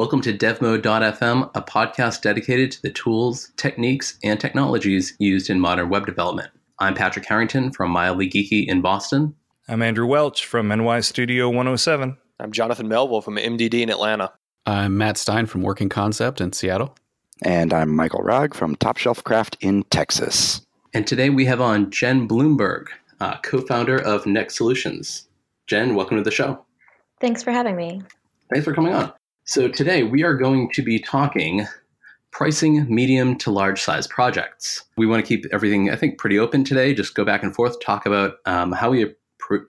Welcome to DevMode.fm, a podcast dedicated to the tools, techniques, and technologies used in modern web development. I'm Patrick Harrington from Mildly Geeky in Boston. I'm Andrew Welch from NY Studio 107. I'm Jonathan Melville from MDD in Atlanta. I'm Matt Stein from Working Concept in Seattle. And I'm Michael Rog from Top Shelf Craft in Texas. And today we have on Jen Blumberg, uh, co founder of Next Solutions. Jen, welcome to the show. Thanks for having me. Thanks for coming on. So, today we are going to be talking pricing medium to large size projects. We want to keep everything, I think, pretty open today. Just go back and forth, talk about um, how we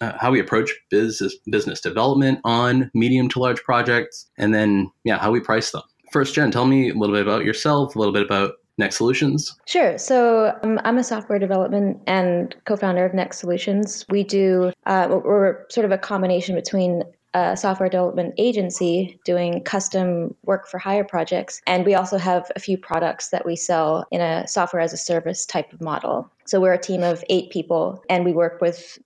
uh, how we approach business business development on medium to large projects, and then yeah, how we price them. First, Jen, tell me a little bit about yourself, a little bit about Next Solutions? Sure. So um, I'm a software development and co-founder of Next Solutions. We do uh, we're sort of a combination between a software development agency doing custom work for hire projects. And we also have a few products that we sell in a software as a service type of model. So we're a team of eight people and we work with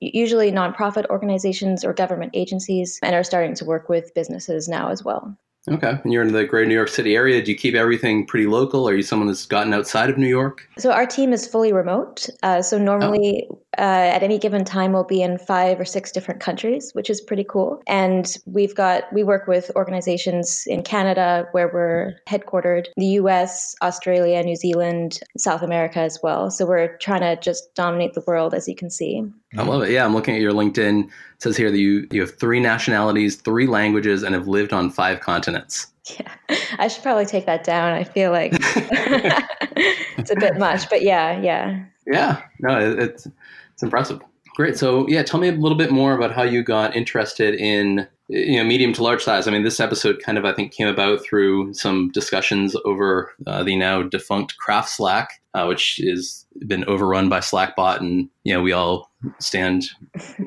usually nonprofit organizations or government agencies and are starting to work with businesses now as well. Okay. And you're in the greater New York City area. Do you keep everything pretty local? Are you someone that's gotten outside of New York? So our team is fully remote. Uh, so normally oh. Uh, at any given time we'll be in five or six different countries, which is pretty cool. And we've got, we work with organizations in Canada where we're headquartered, the US, Australia, New Zealand, South America as well. So we're trying to just dominate the world, as you can see. I love it. Yeah, I'm looking at your LinkedIn. It says here that you you have three nationalities, three languages, and have lived on five continents. Yeah, I should probably take that down. I feel like it's a bit much, but yeah, yeah. Yeah, no, it's it's impressive. Great. So yeah, tell me a little bit more about how you got interested in you know medium to large size i mean this episode kind of i think came about through some discussions over uh, the now defunct craft slack uh, which has been overrun by slackbot and you know we all stand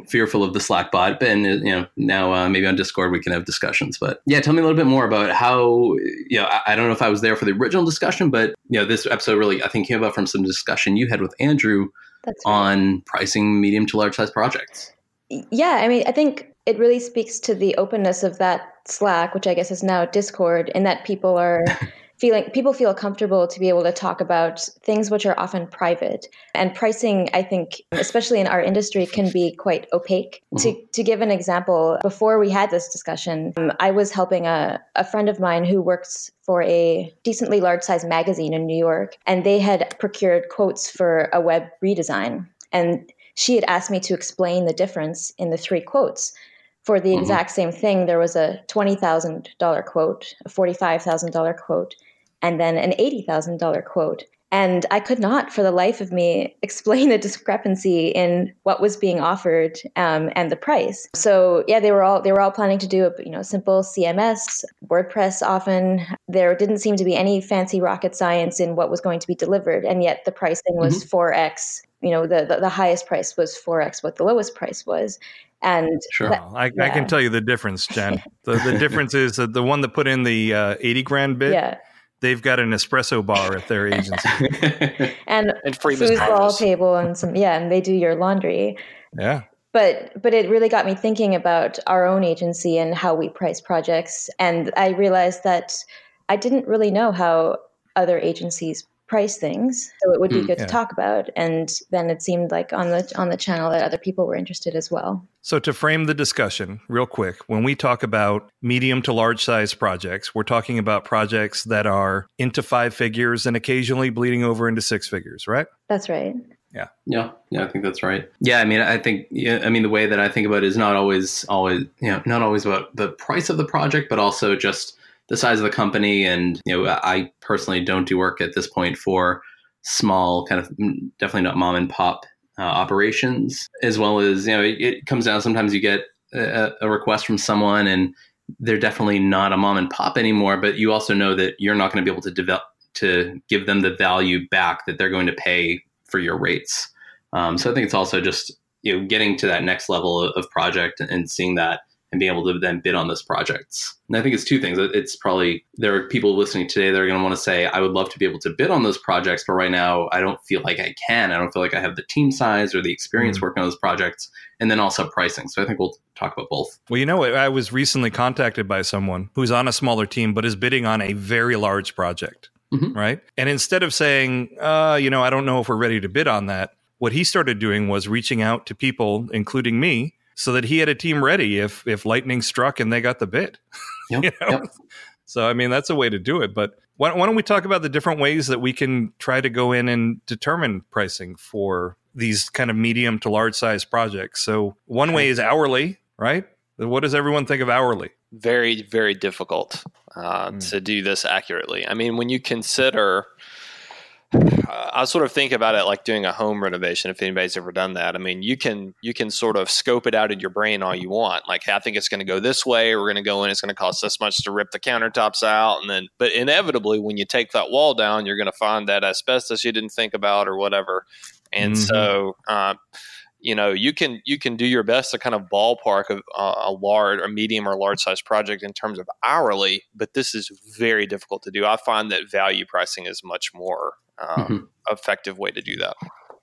fearful of the slackbot and you know now uh, maybe on discord we can have discussions but yeah tell me a little bit more about how you know I, I don't know if i was there for the original discussion but you know this episode really i think came about from some discussion you had with andrew right. on pricing medium to large size projects yeah i mean i think it really speaks to the openness of that Slack, which I guess is now Discord, in that people are feeling people feel comfortable to be able to talk about things which are often private. And pricing, I think, especially in our industry, can be quite opaque. Mm-hmm. To to give an example, before we had this discussion, um, I was helping a, a friend of mine who works for a decently large size magazine in New York, and they had procured quotes for a web redesign. And she had asked me to explain the difference in the three quotes for the mm-hmm. exact same thing, there was a $20,000 quote, a $45,000 quote, and then an $80,000 quote. And I could not, for the life of me, explain the discrepancy in what was being offered um, and the price. So yeah, they were all they were all planning to do a you know simple CMS, WordPress. Often there didn't seem to be any fancy rocket science in what was going to be delivered, and yet the pricing was 4x mm-hmm. you know the, the, the highest price was 4x what the lowest price was and sure, that, I, yeah. I, can tell you the difference, Jen. the, the difference is that the one that put in the uh, eighty grand bid, yeah. They've got an espresso bar at their agency and, and foosball table and some yeah, and they do your laundry. Yeah. But but it really got me thinking about our own agency and how we price projects, and I realized that I didn't really know how other agencies price things so it would be mm, good yeah. to talk about. And then it seemed like on the on the channel that other people were interested as well. So to frame the discussion real quick when we talk about medium to large size projects we're talking about projects that are into five figures and occasionally bleeding over into six figures right? That's right. Yeah. Yeah. Yeah i think that's right. Yeah i mean i think yeah, i mean the way that i think about it is not always always you know not always about the price of the project but also just the size of the company. And, you know, I personally don't do work at this point for small, kind of mm, definitely not mom and pop uh, operations, as well as, you know, it, it comes down sometimes you get a, a, request from someone and they're definitely not a mom and pop anymore, but you also know that you're not going to be able to develop to give them the value back that they're going to pay for your rates. Um, so I think it's also just you know getting to that next level of, of project and seeing that and being able to then bid on those projects. And I think it's two things. It's probably there are people listening today that are going to want to say, I would love to be able to bid on those projects, but right now I don't feel like I can. I don't feel like I have the team size or the experience mm-hmm. working on those projects. And then also pricing. So I think we'll talk about both. Well, you know, I was recently contacted by someone who's on a smaller team, but is bidding on a very large project. Mm-hmm. Right. And instead of saying, uh, you know, I don't know if we're ready to bid on that, what he started doing was reaching out to people, including me, so that he had a team ready if if lightning struck and they got the bid. Yep, you know? yep. So I mean that's a way to do it. But why, why, don't we talk about the different ways that we can try to go in and determine pricing for these kind of medium to large size projects? So one way is hourly, right? What does everyone think of hourly? Very very difficult uh, mm. to do this accurately. I mean when you consider I sort of think about it like doing a home renovation. If anybody's ever done that, I mean, you can you can sort of scope it out in your brain all you want. Like, hey, I think it's going to go this way. We're going to go in. It's going to cost this much to rip the countertops out, and then, but inevitably, when you take that wall down, you're going to find that asbestos you didn't think about or whatever. And mm-hmm. so, uh, you know you can you can do your best to kind of ballpark a, a large or medium or large size project in terms of hourly but this is very difficult to do i find that value pricing is much more um, mm-hmm. effective way to do that.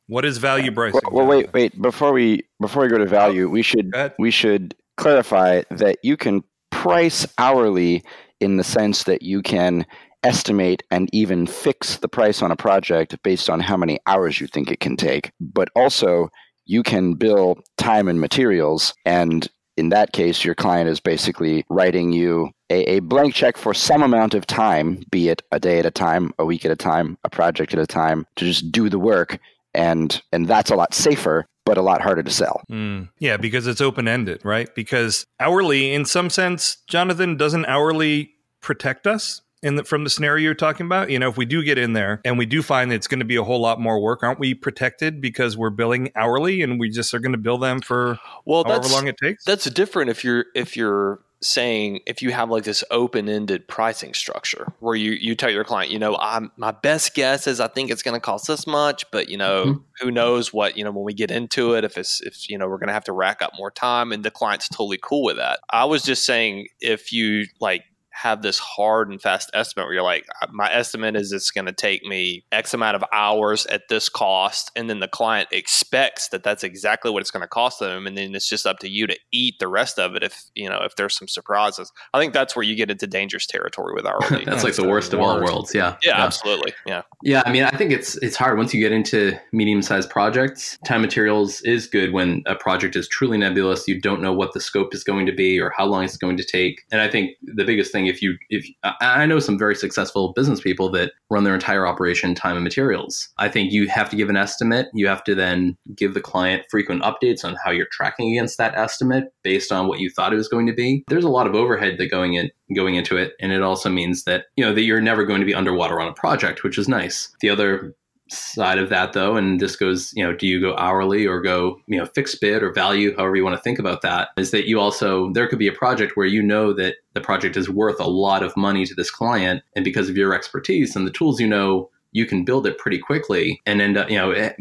What is value pricing well, well, wait wait before we before we go to value we should we should clarify that you can price hourly in the sense that you can estimate and even fix the price on a project based on how many hours you think it can take but also you can bill time and materials and in that case, your client is basically writing you a, a, blank check for some amount of time, be it a day at a time, a week at a time, a project at a time, to just do the work. And and that's a lot safer, but a lot harder to sell. Mm, yeah, because it's open ended, right? Because hourly, in some sense, Jonathan, doesn't hourly protect us? In the, from the scenario you're talking about, you know, if we do get in there and we do find that it's going to be a whole lot more work, aren't we protected because we're billing hourly and we just are going to bill them for well, however long it takes? That's different if you're if you're saying if you have like this open-ended pricing structure where you you tell your client, you know, I'm my best guess is I think it's going to cost this much, but you know, mm-hmm. who knows what, you know, when we get into it if it's if you know, we're going to have to rack up more time and the client's totally cool with that. I was just saying if you like have this hard and fast estimate where you're like, uh, my estimate is it's going to take me X amount of hours at this cost. And then the client expects that that's exactly what it's going to cost them. And then it's just up to you to eat the rest of it if, you know, if there's some surprises. I think that's where you get into dangerous territory with our. that's like the worst of all worlds. Yeah. yeah. Yeah, absolutely. Yeah. Yeah. I mean, I think it's, it's hard once you get into medium sized projects. Time materials is good when a project is truly nebulous. You don't know what the scope is going to be or how long it's going to take. And I think the biggest thing if you if I know some very successful business people that run their entire operation time and materials. I think you have to give an estimate. You have to then give the client frequent updates on how you're tracking against that estimate based on what you thought it was going to be. There's a lot of overhead that going in going into it, and it also means that you know that you're never going to be underwater on a project, which is nice. The other side of that though and this goes you know do you go hourly or go you know fixed bid or value however you want to think about that is that you also there could be a project where you know that the project is worth a lot of money to this client and because of your expertise and the tools you know you can build it pretty quickly and end up, you know, eh,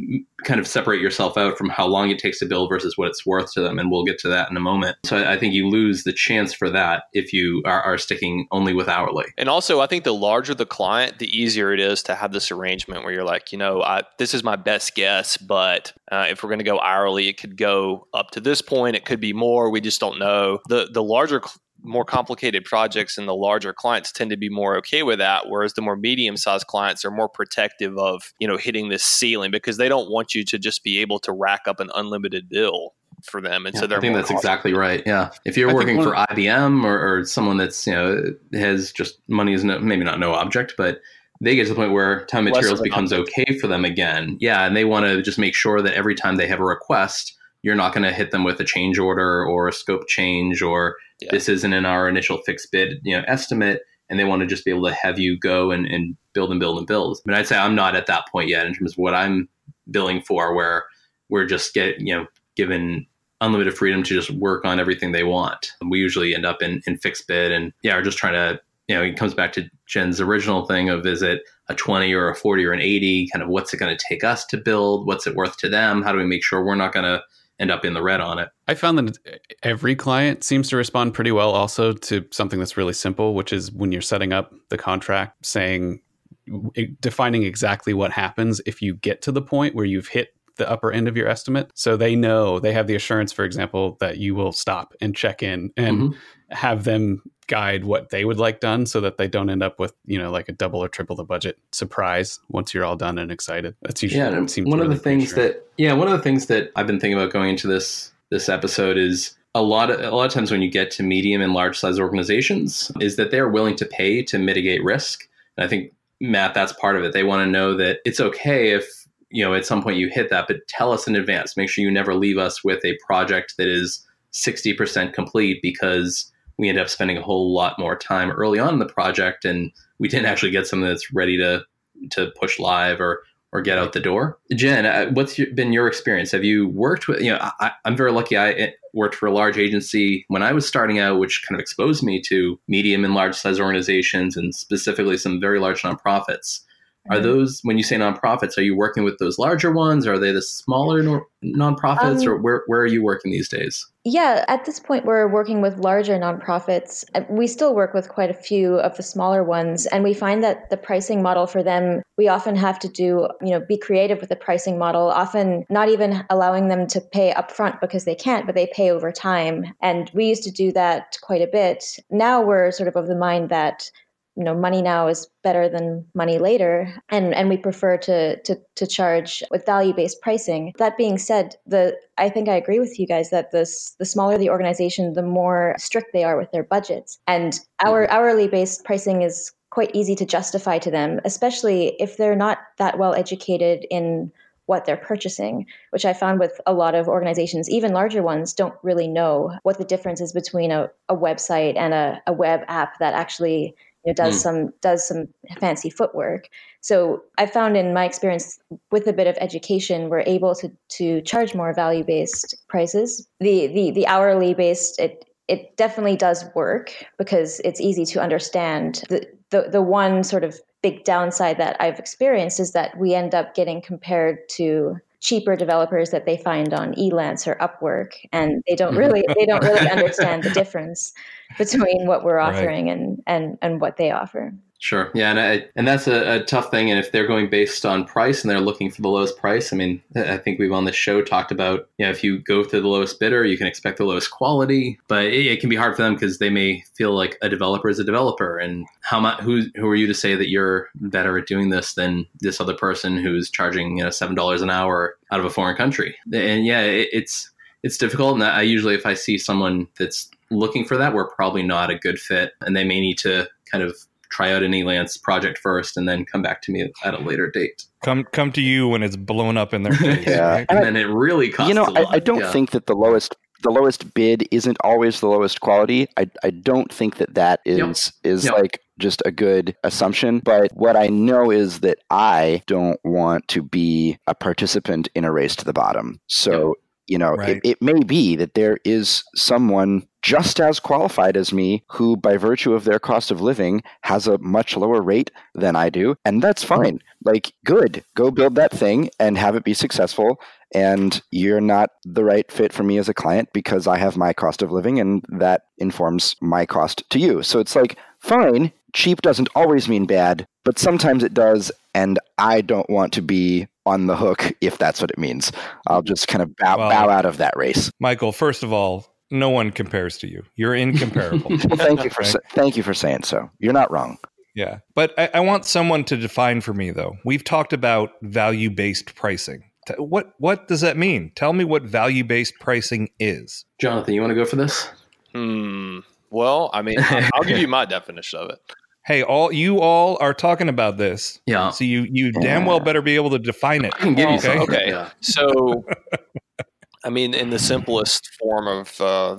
kind of separate yourself out from how long it takes to build versus what it's worth to them. And we'll get to that in a moment. So I think you lose the chance for that if you are, are sticking only with hourly. And also, I think the larger the client, the easier it is to have this arrangement where you're like, you know, I, this is my best guess, but uh, if we're going to go hourly, it could go up to this point. It could be more. We just don't know. The the larger more complicated projects and the larger clients tend to be more okay with that whereas the more medium sized clients are more protective of you know hitting this ceiling because they don't want you to just be able to rack up an unlimited bill for them and yeah, so i think that's exactly right yeah. If you're I working for ibm or, or, someone that's you know has just money is no, maybe not no object but they get to the point where time materials becomes object. okay for them again. Yeah and they want to just make sure that every time they have a request you're not going to hit them with a change order or a scope change or yeah. this isn't in our initial fixed bid you know estimate and they want to just be able to have you go and, and build and build and build. But i'd say i'm not at that point yet in terms of what i'm billing for where we're just get you know given unlimited freedom to just work on everything they want. We usually end up in, in fixed bid and yeah we're just trying to you know it comes back to jen's original thing of is it a 20 or a 40 or an 80 kind of what's it going to take us to build? What's it worth to them? How do we make sure we're not going to end up in the red on it. I found that every client seems to respond pretty well also to something that's really simple, which is when you're setting up the contract saying defining exactly what happens if you get to the point where you've hit the upper end of your estimate. So they know they have the assurance, for example, that you will stop and check in and mm-hmm. have them guide what they would like done so that they don't end up with, you know, like a double or triple the budget surprise once you're all done and excited. That's usually yeah, one really of the things that yeah, one of the things that I've been thinking about going into this this episode is a lot of a lot of times when you get to medium and large size organizations uh-huh. is that they're willing to pay to mitigate risk. And I think Matt, that's part of it. They want to know that it's okay if you know at some point you hit that, but tell us in advance. Make sure you never leave us with a project that is sixty percent complete because we end up spending a whole lot more time early on in the project and we didn't actually get something that's ready to to push live or or get out the door. Jen, uh, what's been your experience? Have you worked with, you know, I, am very lucky. I worked for a large agency when I was starting out, which kind of exposed me to medium and large size organizations and specifically some very large nonprofits. Are those when you say nonprofits? Are you working with those larger ones? Or are they the smaller no- nonprofits, um, or where where are you working these days? Yeah, at this point, we're working with larger nonprofits. Uh, we still work with quite a few of the smaller ones, and we find that the pricing model for them, we often have to do, you know, be creative with the pricing model. Often not even allowing them to pay upfront because they can't, but they pay over time. And we used to do that quite a bit. Now we're sort of of the mind that you know money now is better than money later and and we prefer to to to charge with value based pricing that being said the i think i agree with you guys that this the smaller the organization the more strict they are with their budgets and our mm-hmm. hourly based pricing is quite easy to justify to them especially if they're not that well educated in what they're purchasing, which I found with a lot of organizations, even larger ones, don't really know what the difference is between a, a website and a, a web app that actually know, does mm. some does some fancy footwork. So I found in my experience with a bit of education, we're able to to charge more value based prices. The the the hourly based it it definitely does work because it's easy to understand. The the the one sort of big downside that I've experienced is that we end up getting compared to cheaper developers that they find on Elance or Upwork, and they don't mm-hmm. really they don't really understand the difference between what we're offering right. and and and what they offer. Sure. Yeah, and I, and that's a, a, tough thing. And if they're going based on price and they're looking for the lowest price, I mean, I think we've on the show talked about, you know, if you go to the lowest bidder, you can expect the lowest quality. But it, it can be hard for them because they may feel like a developer is a developer, and how much who who are you to say that you're better at doing this than this other person who's charging you know seven dollars an hour out of a foreign country? And yeah, it, it's it's difficult. And I usually, if I see someone that's looking for that, we're probably not a good fit, and they may need to kind of try out an Elance project first and then come back to me at a later date. Come come to you when it's blown up in their face. yeah. Right? And, and, then it really costs You know, I, I, don't yeah. think that the lowest the lowest bid isn't always the lowest quality. I, I don't think that that is yep. is yep. like just a good assumption. But what I know is that I don't want to be a participant in a race to the bottom. So yep. You know, right. it, it may be that there is someone just as qualified as me who, by virtue of their cost of living, has a much lower rate than I do. And that's fine. Like, good. Go build that thing and have it be successful. And you're not the right fit for me as a client because I have my cost of living and that informs my cost to you. So it's like, fine, cheap doesn't always mean bad, but sometimes it does. And I don't want to be on the hook if that's what it means. I'll just kind of bow, well, bow out of that race. Michael, first of all, no one compares to you. You're incomparable. well, thank you for right? thank you for saying so. You're not wrong. Yeah, but I, I want someone to define for me though. We've talked about value based pricing. What what does that mean? Tell me what value based pricing is. Jonathan, you want to go for this? Hmm. Well, I mean, I'll give you my definition of it hey, all you all are talking about this. Yeah. So you you damn well better be able to define it. I can give you okay. Okay. Yeah. So, I mean, in the simplest form of uh,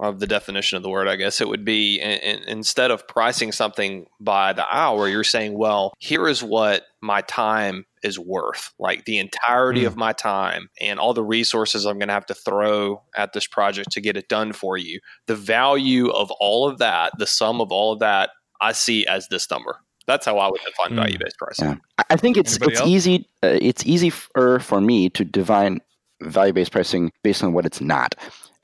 of the definition of the word, I guess it would be in, in, instead of pricing something by the hour, you're saying, well, here is what my time is worth, like the entirety mm. of my time and all the resources I'm going to have to throw at this project to get it done for you. The value of all of that, the sum of all of that I see as this number. That's how I would define mm. value based pricing. Yeah. I think it's Anybody it's else? easy. Uh, it's easier for me to define value based pricing based on what it's not.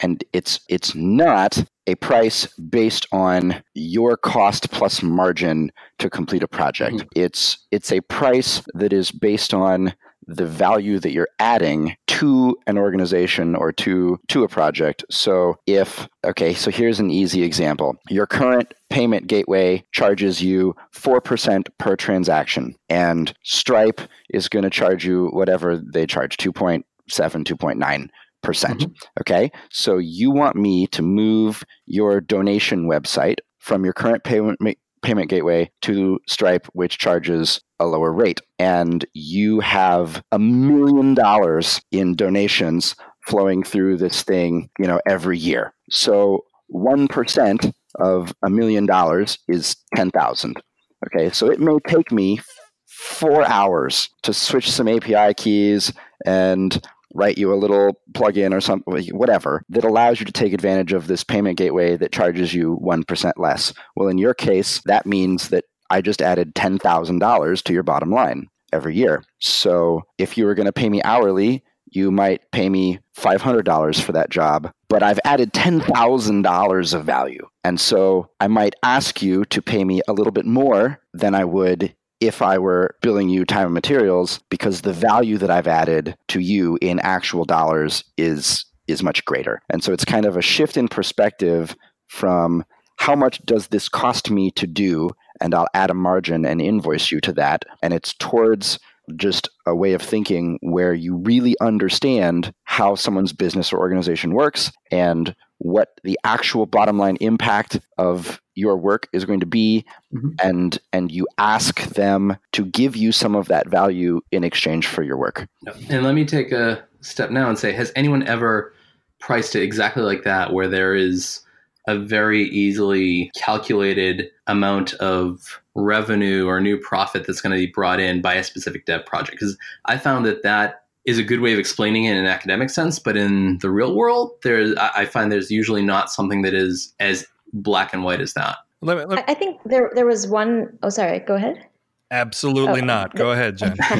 And it's it's not a price based on your cost plus margin to complete a project. Mm-hmm. It's it's a price that is based on the value that you're adding to an organization or to to a project. So if okay, so here's an easy example. Your current payment gateway charges you 4% per transaction and Stripe is going to charge you whatever they charge 2.7 2.9 percent. Mm-hmm. Okay. So you want me to move your donation website from your current payment payment gateway to Stripe, which charges a lower rate. And you have a million dollars in donations flowing through this thing, you know, every year. So 1% of a million dollars is 10,000. Okay. So it may take me four hours to switch some API keys and write you a little plugin or something, whatever, that allows you to take advantage of this payment gateway that charges you 1% less. Well, in your case, that means that I just added $10,000 to your bottom line every year. So if you were going to pay me hourly, you might pay me $500 for that job, but I've added $10,000 of value. And so I might ask you to pay me a little bit more than I would if I were billing you time and materials because the value that I've added to you in actual dollars is is much greater. And so it's kind of a shift in perspective from how much does this cost me to do and I'll add a margin and invoice you to that and it's towards just a way of thinking where you really understand how someone's business or organization works and what the actual bottom line impact of your work is going to be. Mm-hmm. and and you ask them to give you some of that value in exchange for your work. And let me take a step now and say has anyone ever priced it exactly like that where there is a very easily calculated amount of revenue or new profit that's going to be brought in by a specific dev project? Because i found that that is a good way of explaining it in an academic sense, but in the real world, there's I find there's usually not something that is as black and white as that. Let me, let me. I think there there was one oh sorry, go ahead. Absolutely oh, not. Go ahead, Jen.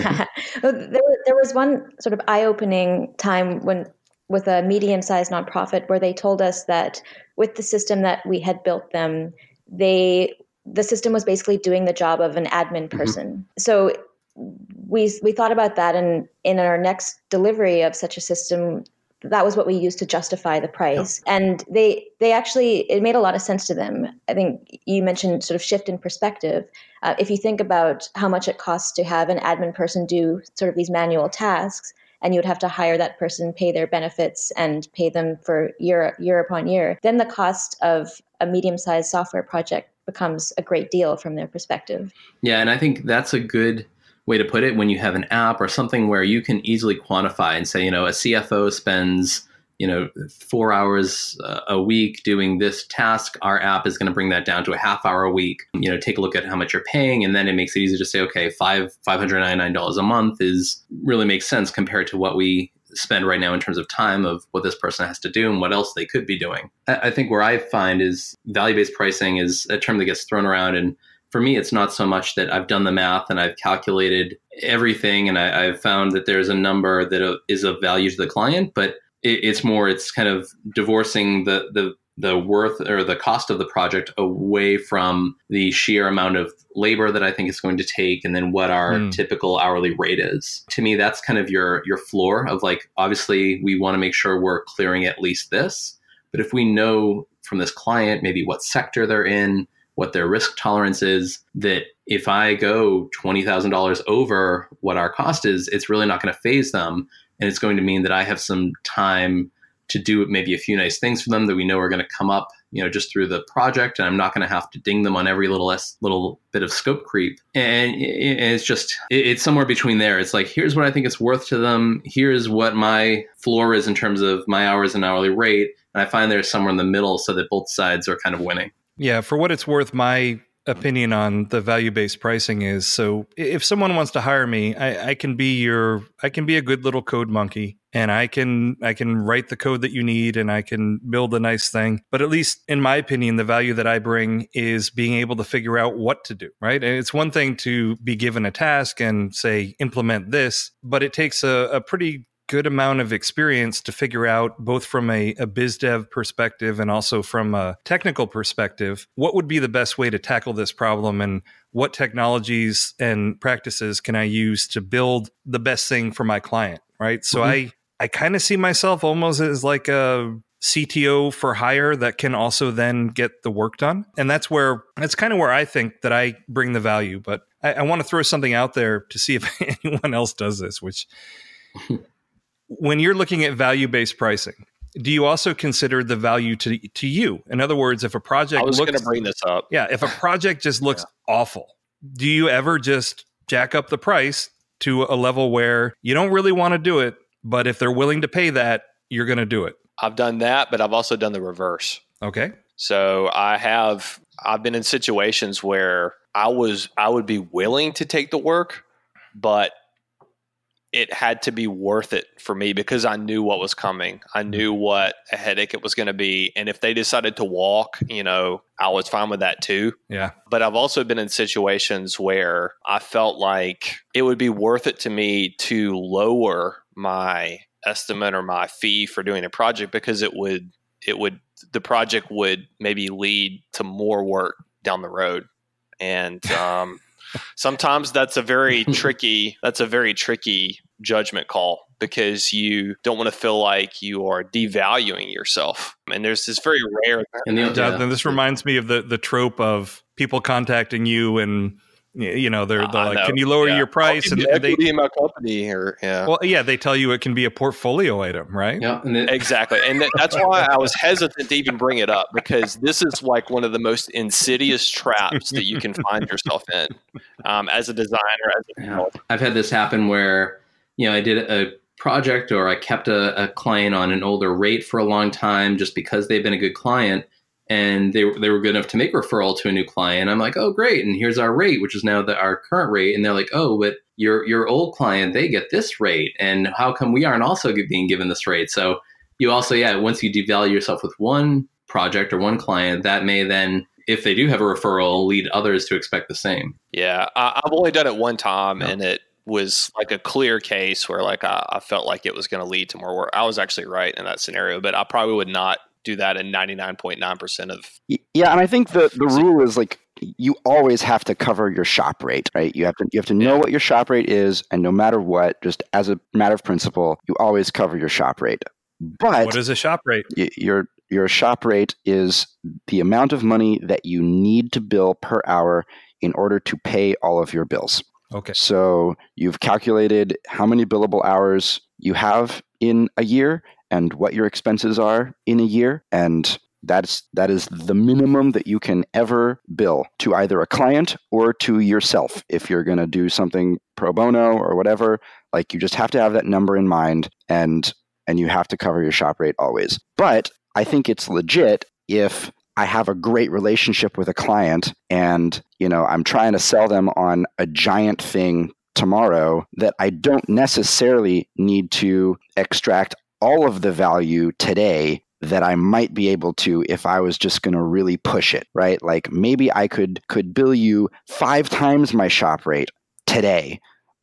there, there was one sort of eye-opening time when with a medium-sized nonprofit where they told us that with the system that we had built them, they the system was basically doing the job of an admin mm-hmm. person. Mm-hmm. So we we thought about that and in our next delivery of such a system that was what we used to justify the price. Yeah. and they they actually it made a lot of sense to them. I think you mentioned sort of shift in perspective. Uh, if you think about how much it costs to have an admin person do sort of these manual tasks and you would have to hire that person pay their benefits and pay them for year year upon year then the cost of a medium-sized software project becomes a great deal from their perspective. Yeah and i think that's a good way to put it when you have an app or something where you can easily quantify and say, you know, a CFO spends, you know, four hours uh, a week doing this task. Our app is going to bring that down to a half hour a week. You know, take a look at how much you're paying, and then it makes it easy to say, okay, five five hundred ninety nine dollars a month is really makes sense compared to what we spend right now in terms of time of what this person has to do and what else they could be doing. I, think where I find is value based pricing is a term that gets thrown around and for me, it's not so much that I've done the math and I've calculated everything and I, have found that there's a number that is of value to the client, but it, it's more, it's kind of divorcing the, the, the worth or the cost of the project away from the sheer amount of labor that I think it's going to take and then what our mm. typical hourly rate is. To me, that's kind of your your floor of like obviously we want to make sure we're clearing at least this. But if we know from this client maybe what sector they're in, what their risk tolerance is, that if I go $20,000 over what our cost is, it's really not going to faze them. And it's going to mean that I have some time to do maybe a few nice things for them that we know are going to come up, you know, just through the project, and I'm not going to have to ding them on every little little bit of scope creep. And it's just it's somewhere between there. It's like here's what I think it's worth to them. Here's what my floor is in terms of my hours and hourly rate, and I find there's somewhere in the middle so that both sides are kind of winning. Yeah, for what it's worth, my opinion on the value based pricing is so if someone wants to hire me, I, I, can be your I can be a good little code monkey and I can I can write the code that you need and I can build a nice thing. But at least in my opinion, the value that I bring is being able to figure out what to do, right? And it's one thing to be given a task and say implement this, but it takes a, a pretty good amount of experience to figure out, both from a, a biz dev perspective and also from a technical perspective, what would be the best way to tackle this problem and what technologies and practices can I use to build the best thing for my client, right? So mm-hmm. I I kind of see myself almost as like a CTO for hire that can also then get the work done. And that's where that's kind of where I think that I bring the value. But I, I want to throw something out there to see if anyone else does this, which when you're looking at value based pricing, do you also consider the value to to you? In other words, if a project I was going to bring this up, yeah, if a project just looks yeah. awful, do you ever just jack up the price to a level where you don't really want to do it, but if they're willing to pay that, you're going to do it? I've done that, but I've also done the reverse. Okay. So I have I've been in situations where I was I would be willing to take the work, but it had to be worth it for me because I knew what was coming. I mm-hmm. knew what a headache it was going to be. And if they decided to walk, you know, I was fine with that too. Yeah. But I've also been in situations where I felt like it would be worth it to me to lower my estimate or my fee for doing a project because it would, it would, the project would maybe lead to more work down the road. And, um, sometimes that's a very tricky that's a very tricky judgment call because you don't want to feel like you are devaluing yourself and there's this very rare and the, yeah. this reminds me of the the trope of people contacting you and you know they're, they're like can you lower yeah. your price? and, and they in my company or yeah. Well yeah they tell you it can be a portfolio item right? Yeah it, exactly. And that's why i was hesitant to even bring it up because this is like one of the most insidious traps that you can find yourself in um, as a designer as a yeah. i've had this happen where you know i did a project or i kept a, a client on an older rate for a long time just because they've been a good client and they, they were good enough to make referral to a new client. I'm like, oh, great. And here's our rate, which is now the, our current rate. And they're like, oh, but your, your old client, they get this rate. And how come we aren't also being given this rate? So you also, yeah, once you devalue yourself with one project or one client, that may then, if they do have a referral, lead others to expect the same. Yeah. I, have only done it one time and it, was like a clear case where like I, I felt like it was going to lead to more work. I was actually right in that scenario, but I probably would not do that in 99.9% of yeah and i think the the rule is like you always have to cover your shop rate right? You have to you have to know yeah. what your shop rate is and no matter what just as a matter of principle you always cover your shop rate. But what is a shop rate? y- your your shop rate is the amount of money that you need to bill per hour in order to pay all of your bills. Okay. So you've calculated how many billable hours you have in a year and what your expenses are in a year and that's that is the minimum that you can ever bill to either a client or to yourself if you're going to do something pro bono or whatever. Like you just have to have that number in mind and and you have to cover your shop rate always. But i think it's legit if I have a great relationship with a client and, you know, I'm trying to sell them on a giant thing tomorrow that I don't necessarily need to extract all of the value today that I might be able to if I was just going to really push it, right? Like maybe I could could bill you 5 times my shop rate today,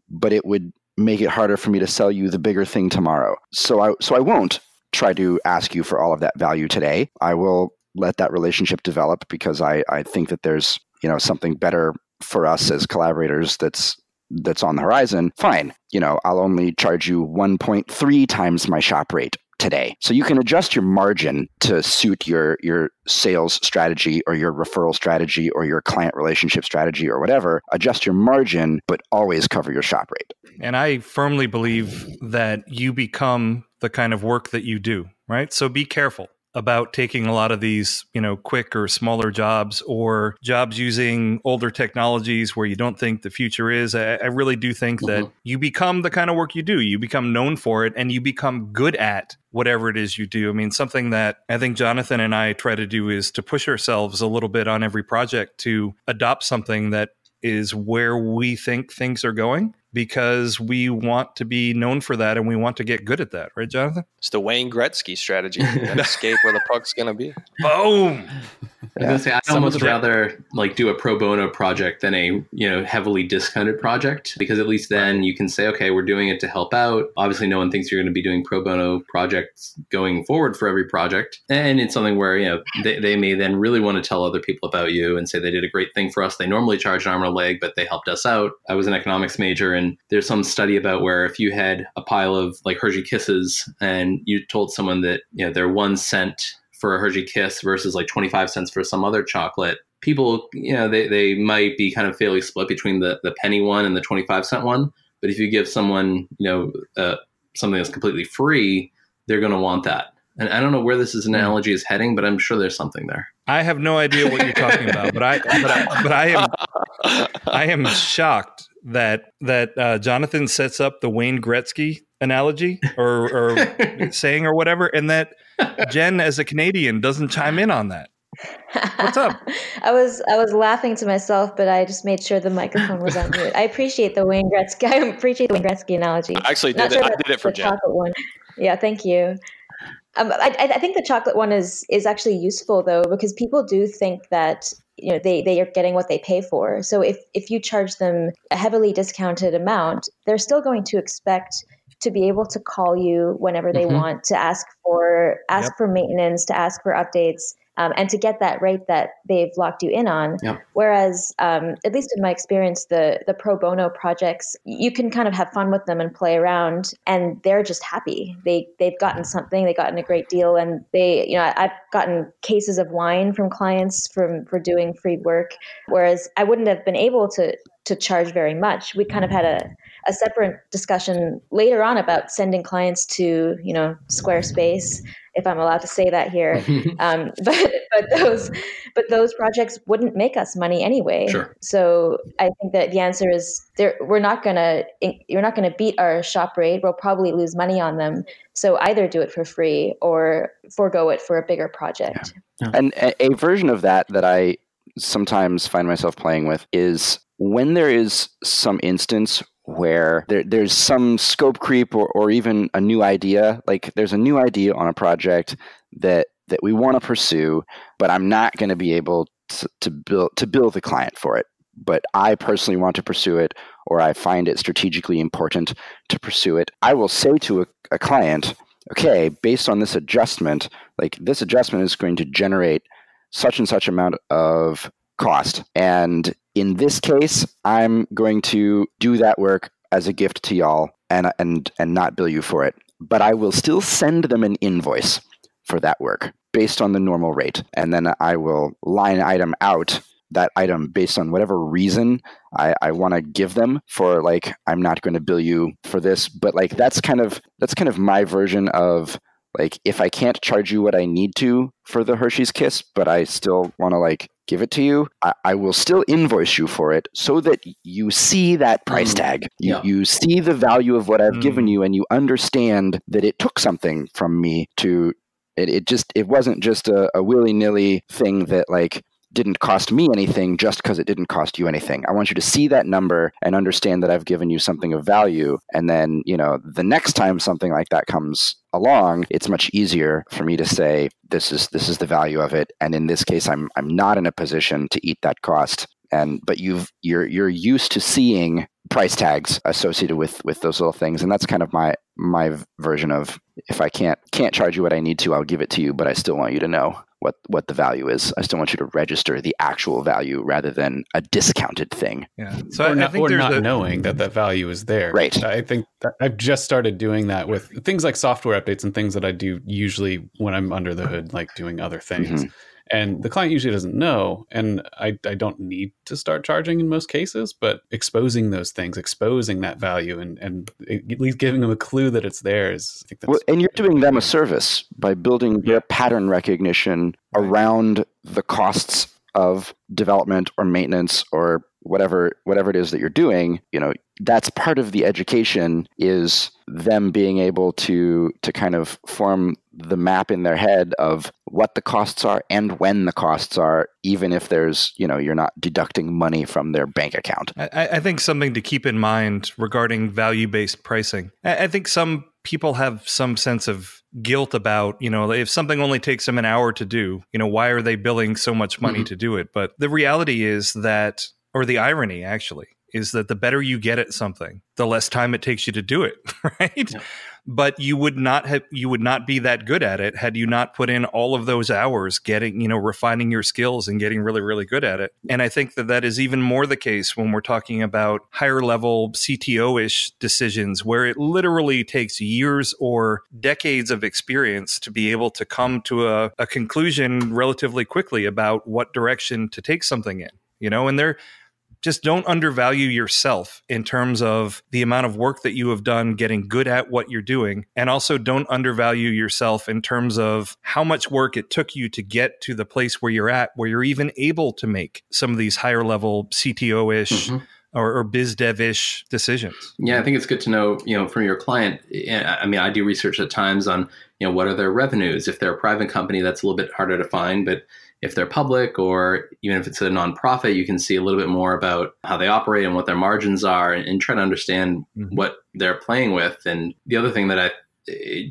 but it would make it harder for me to sell you the bigger thing tomorrow. So I so I won't try to ask you for all of that value today. I will let that relationship develop because I I think that there's, you know, something better for us as collaborators that's that's on the horizon, fine. You know, I'll only charge you 1.3 times my shop rate today. So you can adjust your margin to suit your your sales strategy or your referral strategy or your client relationship strategy or whatever. Adjust your margin but always cover your shop rate. And I firmly believe that you become the kind of work that you do, right? So be careful about taking a lot of these, you know, quick or smaller jobs or jobs using older technologies where you don't think the future is. I, I really do think mm-hmm. that you become the kind of work you do. You become known for it and you become good at whatever it is you do. I mean, something that I think Jonathan and I try to do is to push ourselves a little bit on every project to adopt something that is where we think things are going because we want to be known for that and we want to get good at that, right, Jonathan? It's the Wayne Gretzky strategy. escape where the puck's going to be. Boom. I was say I'd almost rather like do a pro bono project than a you know heavily discounted project because at least then you can say okay we're doing it to help out. Obviously, no one thinks you're going to be doing pro bono projects going forward for every project, and it's something where you know they, they may then really want to tell other people about you and say they did a great thing for us. They normally charge an arm and a leg, but they helped us out. I was an economics major, and there's some study about where if you had a pile of like Hershey Kisses and you told someone that you know they're one cent for a Hershey Kiss versus like 25 cents for some other chocolate, people, you know, they, they might be kind of fairly split between the, the penny one and the 25 cent one. But if you give someone, you know, uh, something that's completely free, they're going to want that. And I don't know where this is hmm. analogy is heading, but I'm sure there's something there. I have no idea what you're talking about, but I, but I, but I am, I am shocked that that uh, Jonathan sets up the Wayne Gretzky analogy or, or saying or whatever, and that Jen, as a Canadian, doesn't chime in on that. What's up? I was I was laughing to myself, but I just made sure the microphone was on mute. I appreciate the Wayne Gretzky. I appreciate the Wayne Gretzky analogy. I actually did Not it. Sure I did it for Jen. Chocolate one. Yeah, thank you. Um, I, I think the chocolate one is is actually useful though because people do think that you know they they are getting what they pay for. So if if you charge them a heavily discounted amount, they're still going to expect to be able to call you whenever they mm-hmm. want to ask for ask yep. for maintenance to ask for updates um, and to get that rate that they've locked you in on. Yep. whereas um, at least in my experience the the pro bono projects you can kind of have fun with them and play around and they're just happy. They they've gotten something they've gotten a great deal and they you know i've gotten cases of wine from clients from for doing free work whereas i wouldn't have been able to to charge very much. We kind of had a a separate discussion later on about sending clients to you know Squarespace, if I'm allowed to say that here. um, but but those but those projects wouldn't make us money anyway. Sure. So I think that the answer is there. We're not gonna you're not gonna beat our shop rate. We'll probably lose money on them. So either do it for free or forego it for a bigger project. Yeah. Yeah. And a, a version of that that I sometimes find myself playing with is when there is some instance where there, there's some scope creep or, or even a new idea. Like there's a new idea on a project that that we want to pursue but i'm not going to be able to, to build to build the client for it. But i personally want to pursue it or i find it strategically important to pursue it. I will say to a, a client okay based on this adjustment like this adjustment is going to generate such and such amount of cost and in this case, I'm going to do that work as a gift to y'all and and and not bill you for it. But I will still send them an invoice for that work based on the normal rate. And then I will line item out that item based on whatever reason I, I want to give them for like I'm not going to bill you for this. But like that's kind of that's kind of my version of like if I can't charge you what I need to for the Hershey's Kiss, but I still want to like give it to you, I, I, will still invoice you for it so that you see that price mm. tag. You, yeah. you see the value of what I've mm. given you and you understand that it took something from me to it, it just it wasn't just a, a willy-nilly thing that like didn't cost me anything just because it didn't cost you anything. I want you to see that number and understand that I've given you something of value. And then, you know, the next time something like that comes along, it's much easier for me to say, this is this is the value of it. And in this case, I'm I'm not in a position to eat that cost. And but you've you're you're used to seeing price tags associated with with those little things. And that's kind of my my version of if I can't can't charge you what I need to, I'll give it to you, but I still want you to know what what the value is. I still want you to register the actual value rather than a discounted thing. Yeah. So or I, not, I think or not a, knowing that that value is there. Right. I think I've just started doing that with things like software updates and things that I do usually when I'm under the hood, like doing other things. Mm-hmm and the client usually doesn't know and I, I don't need to start charging in most cases but exposing those things exposing that value and, and at least giving them a clue that it's theirs I think that's well, and you're doing them a service by building their pattern recognition around the costs of development or maintenance or whatever whatever it is that you're doing. You know that's part of the education is them being able to to kind of form the map in their head of what the costs are and when the costs are, even if there's, you know, you're not deducting money from their bank account. I, I think something to keep in mind regarding value based pricing. I, I think some people have some sense of guilt about, you know, if something only takes them an hour to do, you know, why are they billing so much money mm-hmm. to do it? But the reality is that, or the irony actually, is that the better you get at something, the less time it takes you to do it, right? Yeah but you would not have you would not be that good at it had you not put in all of those hours getting you know refining your skills and getting really really good at it. And i think that that is even more the case when we're talking about higher level cto-ish decisions where it literally takes years or decades of experience to be able to come to a, a conclusion relatively quickly about what direction to take something in you know and there just don't undervalue yourself in terms of the amount of work that you have done getting good at what you're doing. And also don't undervalue yourself in terms of how much work it took you to get to the place where you're at, where you're even able to make some of these higher level CTO ish. Mm-hmm. Or, or, biz dev ish decisions. Yeah, I think it's good to know, you know, from your client. I mean, I do research at times on, you know, what are their revenues. If they're a private company, that's a little bit harder to find. But if they're public or even if it's a nonprofit, you can see a little bit more about how they operate and what their margins are and, and try to understand mm-hmm. what they're playing with. And the other thing that I,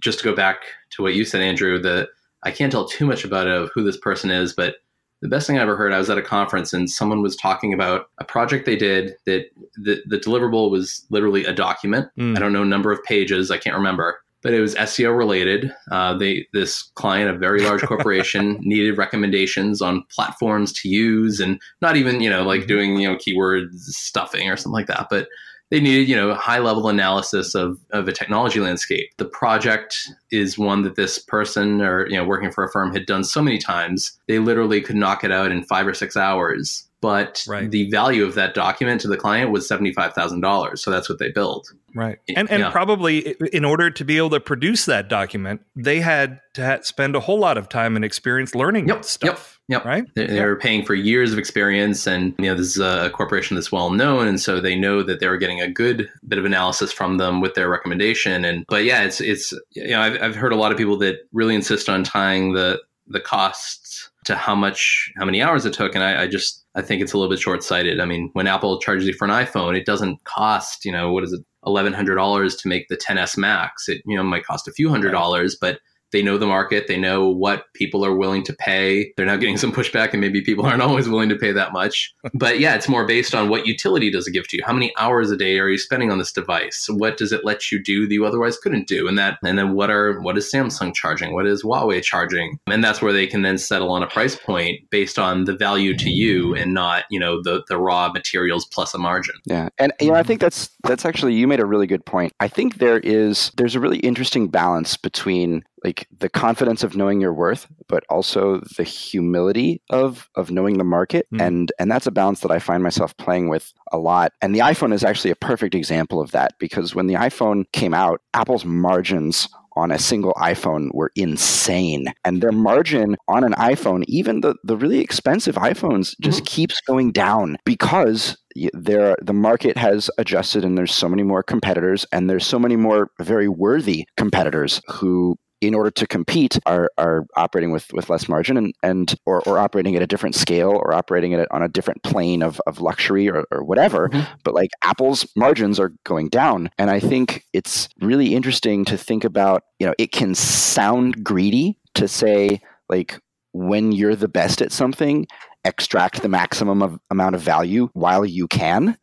just to go back to what you said, Andrew, that I can't tell too much about of who this person is, but the best thing I ever heard, I was at a conference and someone was talking about a project they did that the, the deliverable was literally a document. Mm. I don't know number of pages, I can't remember but it was SEO related. Uh, they this client, a very large corporation, needed recommendations on platforms to use, and not even you know like mm-hmm. doing you know keyword stuffing or something like that, but they needed you know high level analysis of of a technology landscape. The project is one that this person or you know working for a firm had done so many times, they literally could knock it out in five or six hours but right. the value of that document to the client was $75,000. So that's what they billed. Right. And, and yeah. probably in order to be able to produce that document, they had to spend a whole lot of time and experience learning yep. stuff. Yep. Yep. Right. They're, they're yep. paying for years of experience. And, you know, this is a corporation that's well known. And so they know that they're getting a good bit of analysis from them with their recommendation. And, but yeah, it's, it's, you know, I've, I've heard a lot of people that really insist on tying the, the costs to how much, how many hours it took. And I, I just, I think it's a little bit short sighted. I mean, when Apple charges you for an iPhone, it doesn't cost, you know, what is it, $1,100 to make the XS Max. It, you know, might cost a few hundred dollars, but they know the market. They know what people are willing to pay. They're now getting some pushback, and maybe people aren't always willing to pay that much. But yeah, it's more based on what utility does it give to you. How many hours a day are you spending on this device? What does it let you do that you otherwise couldn't do? And that, and then what are what is Samsung charging? What is Huawei charging? And that's where they can then settle on a price point based on the value to you, and not you know the the raw materials plus a margin. Yeah, and you know I think that's that's actually you made a really good point. I think there is there's a really interesting balance between like the confidence of knowing your worth but also the humility of of knowing the market mm. and and that's a balance that I find myself playing with a lot and the iPhone is actually a perfect example of that because when the iPhone came out Apple's margins on a single iPhone were insane. And their margin on an iPhone, even the, the really expensive iPhones, just mm-hmm. keeps going down because there the market has adjusted and there's so many more competitors and there's so many more very worthy competitors who in order to compete are, are operating with, with less margin and, and or, or operating at a different scale or operating it on a different plane of, of luxury or, or whatever. Mm-hmm. But like Apple's margins are going down. And I think it's really interesting to think about, you know, it can sound greedy to say like when you're the best at something, extract the maximum of amount of value while you can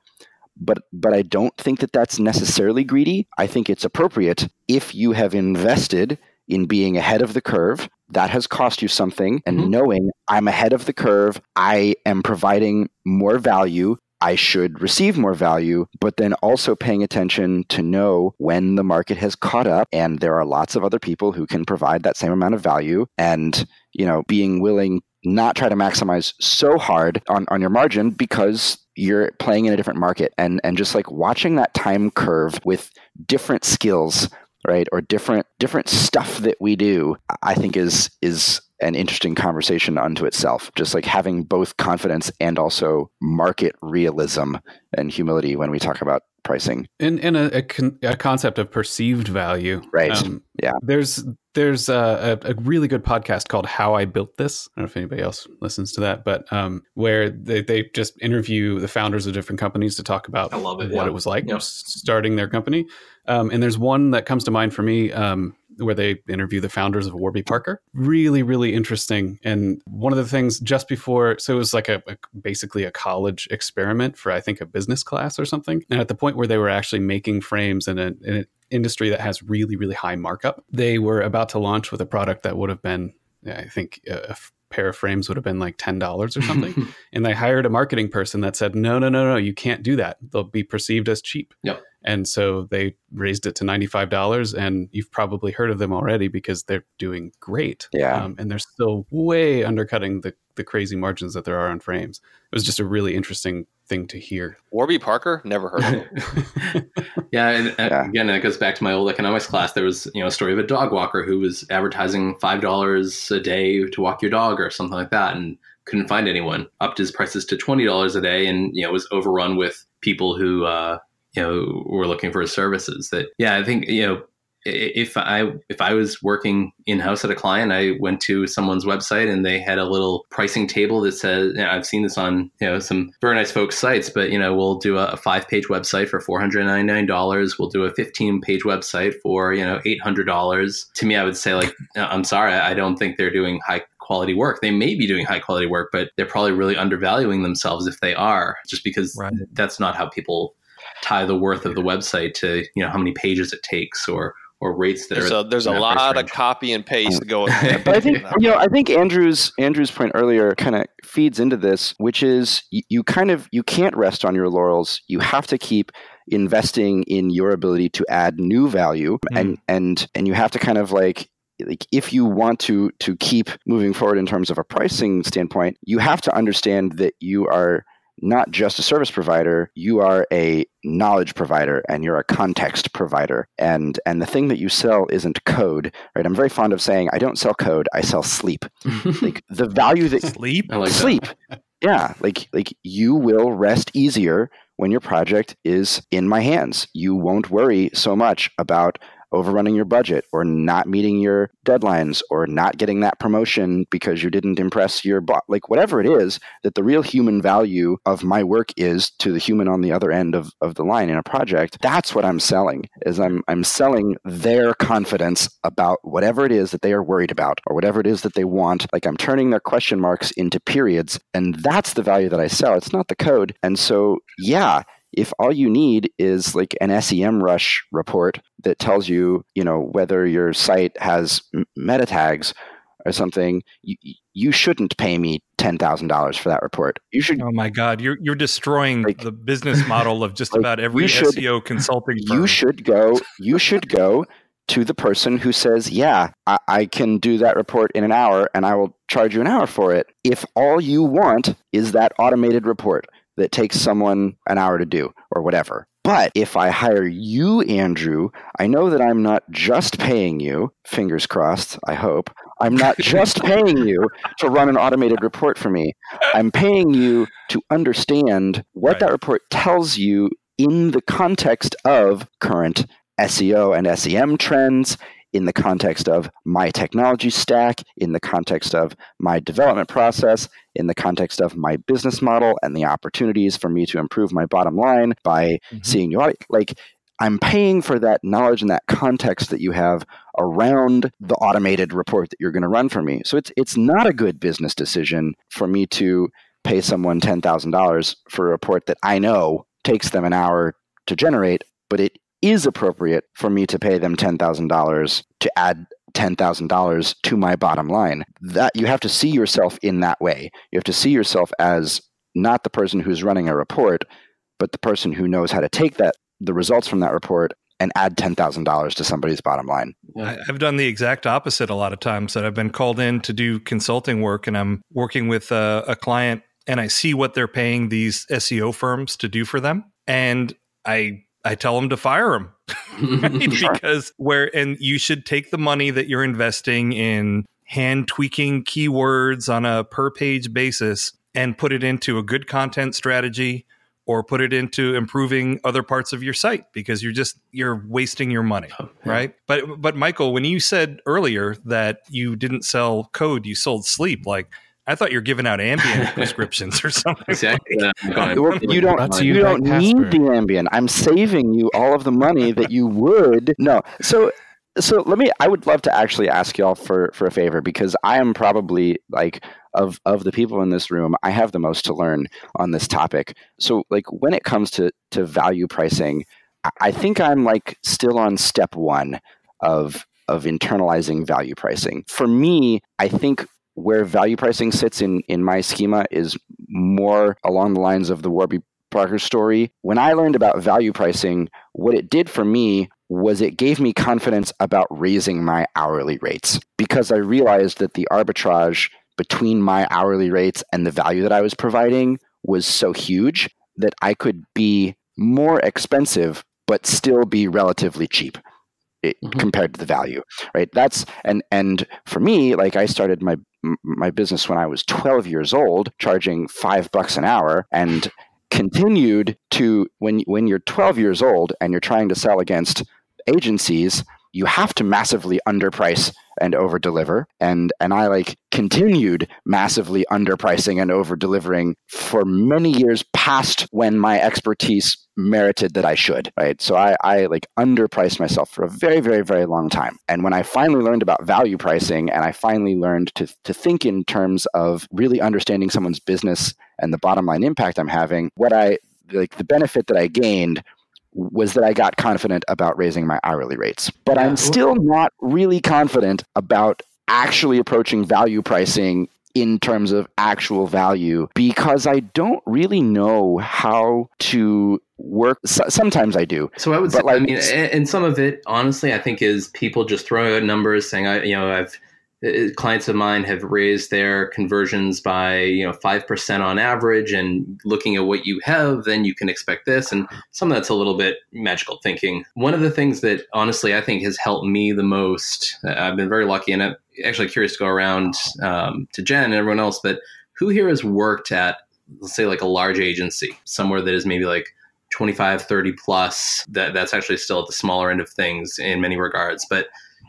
but but I don't think that that's necessarily greedy. I think it's appropriate if you have invested in being ahead of the curve. That has cost you something. And mm-hmm. knowing I'm ahead of the curve, I am providing more value. I should receive more value, but then also paying attention to know when the market has caught up and there are lots of other people who can provide that same amount of value and, you know, being willing not try to maximize so hard on, on your margin because you're playing in a different market and and just like watching that time curve with different skills right? Or different different stuff that we do i think is is an interesting conversation unto itself. Just like having both confidence and also market realism and humility when we talk about pricing. And, and a, a, con- a concept of perceived value. Right. Um, yeah. there's there's a, a, really good podcast called how i built this. I don't know if anybody else listens to that but um, where they, they just interview the founders of different companies to talk about I love it, what yeah. it was like yep. starting their company. Um, and there's one that comes to mind for me um, where they interview the founders of Warby Parker. Really, really interesting. And one of the things just before, so it was like a, a, basically a college experiment for I think a business class or something. And at the point where they were actually making frames in, a, in an industry that has really, really high markup, they were about to launch with a product that would have been, I think, a, pair of frames would have been like $10 or something. and they hired a marketing person that said, no, no, no, no, you can't do that. They'll be perceived as cheap. Yep. And so they raised it to $95. And you've probably heard of them already because they're doing great. Yeah. Um, and they're still way undercutting the, the crazy margins that there are on frames. It was just a really interesting thing to hear. Warby Parker? Never heard of him. yeah, and, yeah. again, it goes back to my old economics class. There was, you know, a story of a dog walker who was advertising $5 a day to walk your dog or something like that. And couldn't find anyone. Upped his prices to twenty dollars a day, and you know was overrun with people who uh, you know were looking for his services that yeah i think you know if I if I was working in house at a client, I went to someone's website and they had a little pricing table that says, you know, I've seen this on you know some very nice folks' sites, but you know we'll do a, five page website for four hundred ninety nine dollars. We'll do a fifteen page website for you know eight hundred dollars. To me, I would say like I'm sorry, I don't think they're doing high quality work. They may be doing high quality work, but they're probably really undervaluing themselves if they are, just because right. that's not how people tie the worth of the website to you know how many pages it takes or or rates that there's are a, there's a lot of copy and paste going but i think you know i think andrew's andrew's point earlier kind of feeds into this which is you, you kind of you can't rest on your laurels. You have to keep investing in your ability to add new value mm. and and and you have to kind of like like if you want to to keep moving forward in terms of a pricing standpoint you have to understand that you are not just a service provider you are a knowledge provider and you're a context provider. And and the thing that you sell isn't code right? I'm very fond of saying i don't sell code i sell sleep. Like the value that sleep? I like sleep. That. yeah like like you will rest easier when your project is in my hands. You won't worry so much about overrunning your budget or not meeting your deadlines or not getting that promotion because you didn't impress your boss like whatever it is that the real human value of my work is to the human on the other end of, of the line in a project that's what i'm selling is i'm i'm selling their confidence about whatever it is that they are worried about or whatever it is that they want. Like i'm turning their question marks into periods and that's the value that i sell. It's not the code. And so yeah if all you need is like an SEMrush report that tells you, you know, whether your site has meta tags or something, you, you shouldn't pay me ten thousand dollars for that report. You should. Oh my God, you're you're destroying like, the business model of just like, about every should, SEO consulting. Firm. You should go. You should go to the person who says, "Yeah, I, I can do that report in an hour, and I will charge you an hour for it." If all you want is that automated report that takes someone an hour to do or whatever. But if I hire you, Andrew, I know that I'm not just paying you, fingers crossed, I hope. I'm not just paying you to run an automated report for me. I'm paying you to understand what right. that report tells you in the context of current SEO and SEM trends, in the context of my technology stack, in the context of my development process, in the context of my business model and the opportunities for me to improve my bottom line by mm-hmm. seeing you like I'm paying for that knowledge and that context that you have around the automated report that you're going to run for me. So it's it's not a good business decision for me to pay someone $10,000 for a report that I know takes them an hour to generate, but it is appropriate for me to pay them $10,000 to add $10,000 to my bottom line. That you have to see yourself in that way. You have to see yourself as not the person who's running a report, but the person who knows how to take that the results from that report and add $10,000 to somebody's bottom line. I've done the exact opposite a lot of times that I've been called in to do consulting work and I'm working with a, a client and I see what they're paying these SEO firms to do for them and I I tell them to fire them right? because where and you should take the money that you're investing in hand tweaking keywords on a per page basis and put it into a good content strategy or put it into improving other parts of your site because you're just you're wasting your money, oh, yeah. right? But but Michael, when you said earlier that you didn't sell code, you sold sleep, like I thought you're giving out Ambien prescriptions or something. Oh, you don't. You, don't need the Ambien. I'm saving you all of the money that you would. No. So so let me i would love to actually ask y'all for for a favor because i am probably like of of the people in this room i have the most to learn on this topic so like when it comes to to value pricing i think i'm like still on step one of of internalizing value pricing for me i think where value pricing sits in in my schema is more along the lines of the Warby Parker story. When I learned about value pricing, what it did for me was it gave me confidence about raising my hourly rates because I realized that the arbitrage between my hourly rates and the value that I was providing was so huge that I could be more expensive but still be relatively cheap mm-hmm. compared to the value right that's and and for me like i started my my business when i was 12 years old charging 5 bucks an hour and continued to when when you're 12 years old and you're trying to sell against agencies you have to massively underprice and over deliver and and i like continued massively underpricing and over delivering for many years past when my expertise merited that i should right? So i i like underpriced myself for a very very very long time. And when i finally learned about value pricing and i finally learned to to think in terms of really understanding someone's business and the bottom line impact i'm having what i like the benefit that i gained was that I got confident about raising my hourly rates. But I'm still not really confident about actually approaching value pricing in terms of actual value because I don't really know how to work. sometimes I do. So I would say, like, I mean, and some of it, honestly, I think is people just throwing out numbers saying, I, you know, I've, clients of mine have raised their conversions by you know 5% on average and looking at what you have then you can expect this and some of that's a little bit magical thinking. One of the things that honestly i think has helped me the most i've been very lucky and i'm actually curious to go around um, to jen and everyone else but who here has worked at let's say like a large agency somewhere that is maybe like 25 30 plus that that's actually still at the smaller end of things in many regards but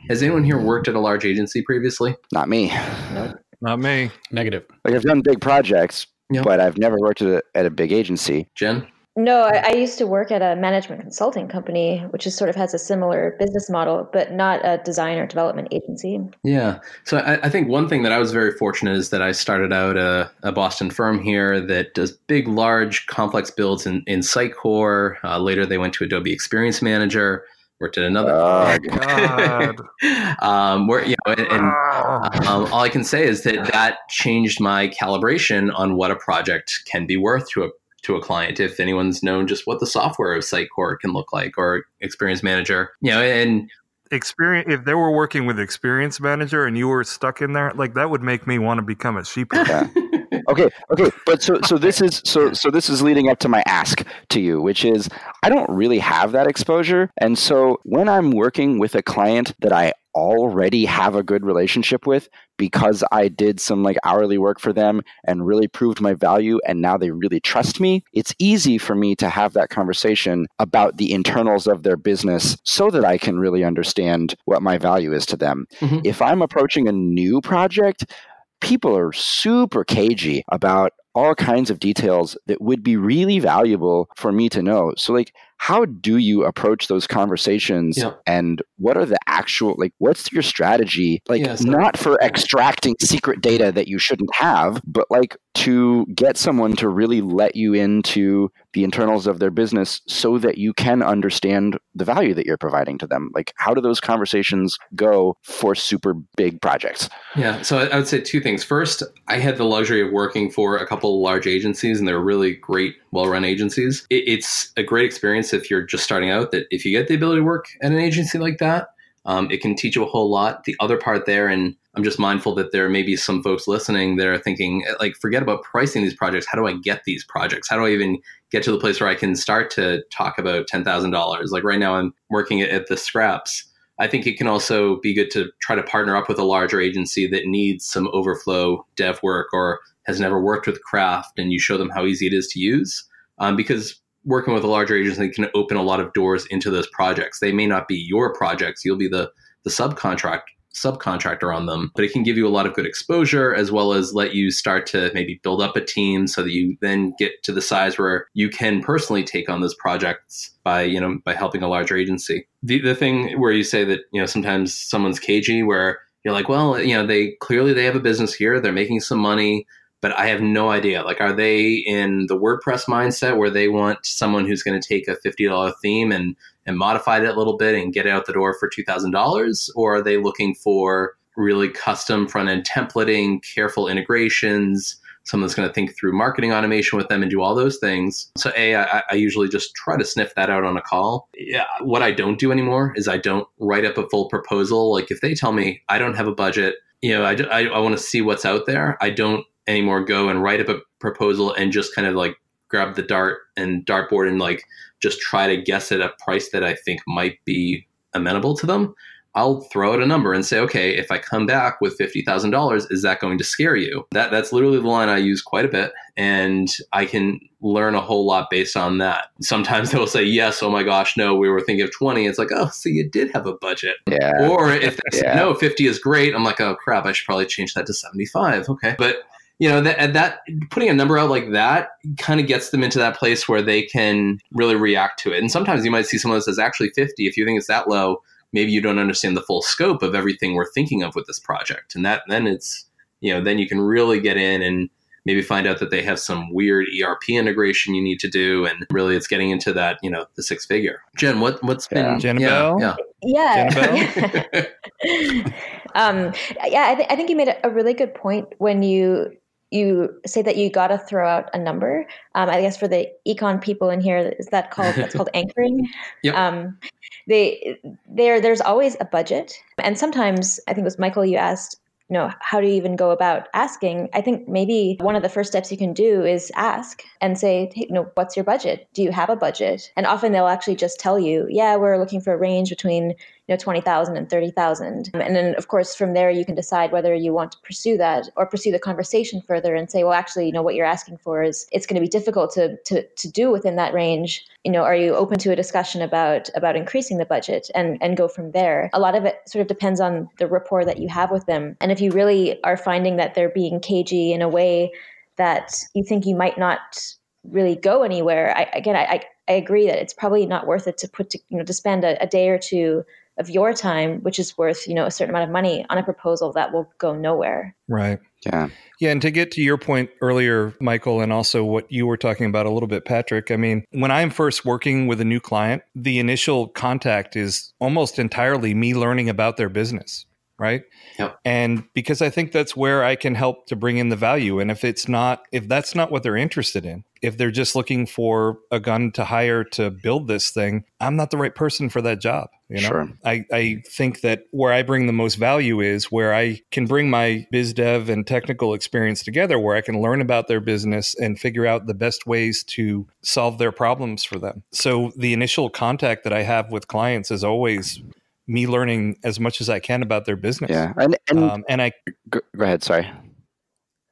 has anyone here worked at a large agency previously? Not me. Nope. Not me. Negative. Like I've done big projects, yep. but I've never worked at a, at a big agency. Jen? No, I, I, used to work at a management consulting company, which is sort of has a similar business model, but not a design or development agency. Yeah. So I, I think one thing that I was very fortunate is that I started out a, a Boston firm here that does big, large, complex builds in, in Sitecore. Uh, later, they went to Adobe Experience Manager worked at another. Oh, God. um, where you know, and, and um, all I can say is that that changed my calibration on what a project can be worth to a to a client. If anyone's known just what the software of Sitecore can look like, or Experience Manager, you know, and experience if they were working with experience manager and you were stuck in there like that would make me want to become a sheep yeah okay, okay, but so so this is so so this is leading up to my ask to you, which is I don't really have that exposure, and so when I'm working with a client that I already have a good relationship with because I did some like hourly work for them and really proved my value and now they really trust me, it's easy for me to have that conversation about the internals of their business so that I can really understand what my value is to them. Mm-hmm. If I'm approaching a new project, people are super cagey about all kinds of details that would be really valuable for me to know. So, like, how do you approach those conversations yeah. and what are the actual like what's your strategy like yeah, so, not for extracting secret data that you shouldn't have but like to get someone to really let you into the internals of their business so that you can understand the value that you're providing to them like how do those conversations go for super big projects yeah so i would say two things first i had the luxury of working for a couple of large agencies and they're really great well-run agencies it's a great experience if you're just starting out that if you get the ability to work at an agency like that, um, it can teach you a whole lot. The other part there, and I'm just mindful that there may be some folks listening that are thinking, like, forget about pricing these projects. How do I get these projects? How do I even get to the place where I can start to talk about $10,000? Like right now, I'm working at, the scraps. I think it can also be good to try to partner up with a larger agency that needs some overflow dev work or has never worked with craft and you show them how easy it is to use um, because working with a larger agency can open a lot of doors into those projects. They may not be your projects; you'll be the the subcontract subcontractor on them, but it can give you a lot of good exposure as well as let you start to maybe build up a team so that you then get to the size where you can personally take on those projects by, you know, by helping a larger agency. The the thing where you say that, you know, sometimes someone's cagey where you're like, well, you know, they clearly they have a business here, they're making some money, but I have no idea. Like, are they in the WordPress mindset where they want someone who's going to take a $50 theme and, and modify it a little bit and get it out the door for $2,000? Or are they looking for really custom front end templating, careful integrations, someone that's going to think through marketing automation with them and do all those things. So, A, I, I usually just try to sniff that out on a call. Yeah, what I don't do anymore is I don't write up a full proposal. Like, if they tell me I don't have a budget, you know, I, I, I want to see what's out there. I don't anymore go and write up a proposal and just kind of like grab the dart and dartboard and like just try to guess at a price that I think might be amenable to them. I'll throw out a number and say, okay, if I come back with fifty thousand dollars, is that going to scare you? That that's literally the line I use quite a bit, and I can learn a whole lot based on that. Sometimes they'll say, yes, oh my gosh, no, we were thinking of twenty. It's like, oh, so you did have a budget. Yeah. Or if they say, yeah. no, fifty is great, I'm like, oh crap, I should probably change that to seventy-five. Okay, but you know that that putting a number out like that kind of gets them into that place where they can really react to it. And sometimes you might see someone that says actually 50. If you think it's that low, maybe you don't understand the full scope of everything we're thinking of with this project. And that then it's you know then you can really get in and maybe find out that they have some weird ERP integration you need to do, and really it's getting into that you know the six figure. Jen, what what's yeah. been Jennifer? Yeah, yeah. yeah. um, yeah, I, th- I think you made a, a really good point when you you say that you got to throw out a number. Um, I guess for the econ people in here, is that called that's called anchoring? Yep. Um, they there there's always a budget, and sometimes I think it was Michael you asked you know how do you even go about asking i think maybe one of the first steps you can do is ask and say hey, you know what's your budget do you have a budget and often they'll actually just tell you yeah we're looking for a range between you know 20,000 and 30,000 um, and then of course from there you can decide whether you want to pursue that or pursue the conversation further and say well actually you know what you're asking for is it's going to be difficult to to to do within that range. You know are you open to a discussion about about increasing the budget and and go from there? A lot of it sort of depends on the rapport that you have with them. And if you really are finding that they're being cagey in a way that you think you might not really go anywhere I, again I, I agree that it's probably not worth it to put to, you know to spend a, a day or two of your time, which is worth, you know, a certain amount of money on a proposal that will go nowhere. Right. Yeah. Yeah. And to get to your point earlier, Michael, and also what you were talking about a little bit, Patrick, I mean, when I'm first working with a new client, the initial contact is almost entirely me learning about their business right? Yep. And because I think that's where I can help to bring in the value. And if it's not, if that's not what they're interested in, if they're just looking for a gun to hire to build this thing, I'm not the right person for that job. You know, sure. I, I think that where I bring the most value is where I can bring my biz dev and technical experience together, where I can learn about their business and figure out the best ways to solve their problems for them. So the initial contact that I have with clients is always me learning as much as I can about their business. Yeah, and and, um, and I go, go ahead. Sorry,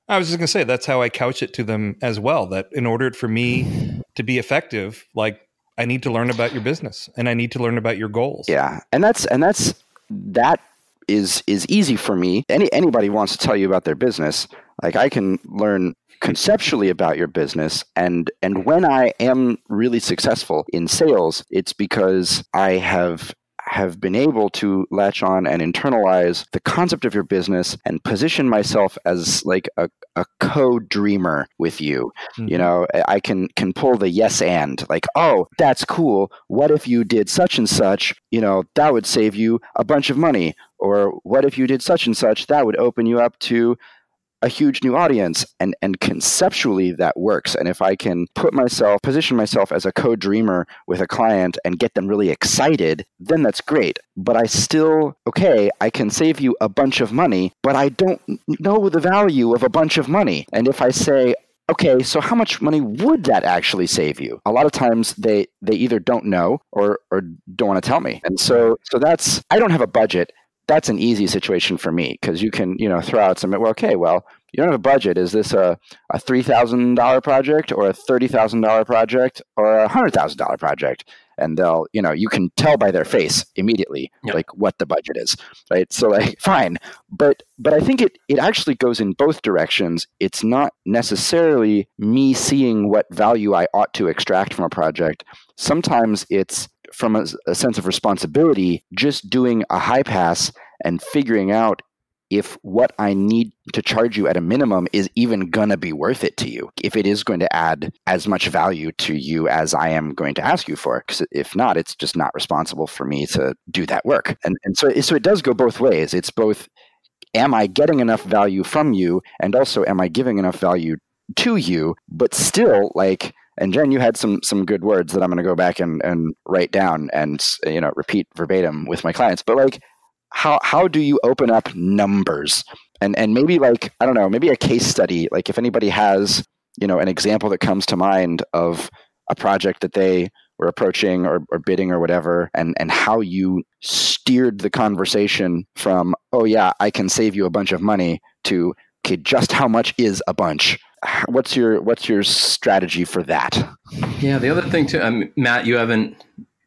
I was just going to say that's how I couch it to them as well. That in order for me to be effective, like I need to learn about your business and I need to learn about your goals. Yeah, and that's and that's that is is easy for me. Any anybody wants to tell you about their business, like I can learn conceptually about your business and and when I am really successful in sales, it's because I have have been able to latch on and internalize the concept of your business and position myself as like a, a co-dreamer with you. Mm-hmm. You know, I can can pull the yes and like, oh, that's cool. What if you did such and such? You know, that would save you a bunch of money. Or what if you did such and such? That would open you up to a huge new audience and and conceptually that works. And if i can put myself position myself as a co-dreamer with a client and get them really excited then that's great. But i still okay i can save you a bunch of money but i don't know the value of a bunch of money. And if i say okay so how much money would that actually save you? A lot of times they they either don't know or or don't want to tell me. And so so that's i don't have a budget that's an easy situation for me because you can you know throw out some well okay well you don't have a budget. Is this a, a $3,000 project or a $30,000 project or a $100,000 project? And they'll, you know, you can tell by their face immediately, yep. like what the budget is, right? So like, fine. But, but I think it, it actually goes in both directions. It's not necessarily me seeing what value I ought to extract from a project. Sometimes it's from a, a sense of responsibility, just doing a high pass and figuring out if what I need to charge you at a minimum is even going to be worth it to you, if it is going to add as much value to you as I am going to ask you for. Because if not, it's just not responsible for me to do that work. And, and so, so it does go both ways. It's both, am I getting enough value from you? And also, am I giving enough value to you? But still, like, and Jen, you had some some good words that I'm going to go back and, and write down and you know repeat verbatim with my clients. But like, how how do you open up numbers and and maybe like I don't know maybe a case study like if anybody has you know an example that comes to mind of a project that they were approaching or, or bidding or whatever and and how you steered the conversation from oh yeah I can save you a bunch of money to okay just how much is a bunch what's your what's your strategy for that yeah the other thing too um, matt you haven't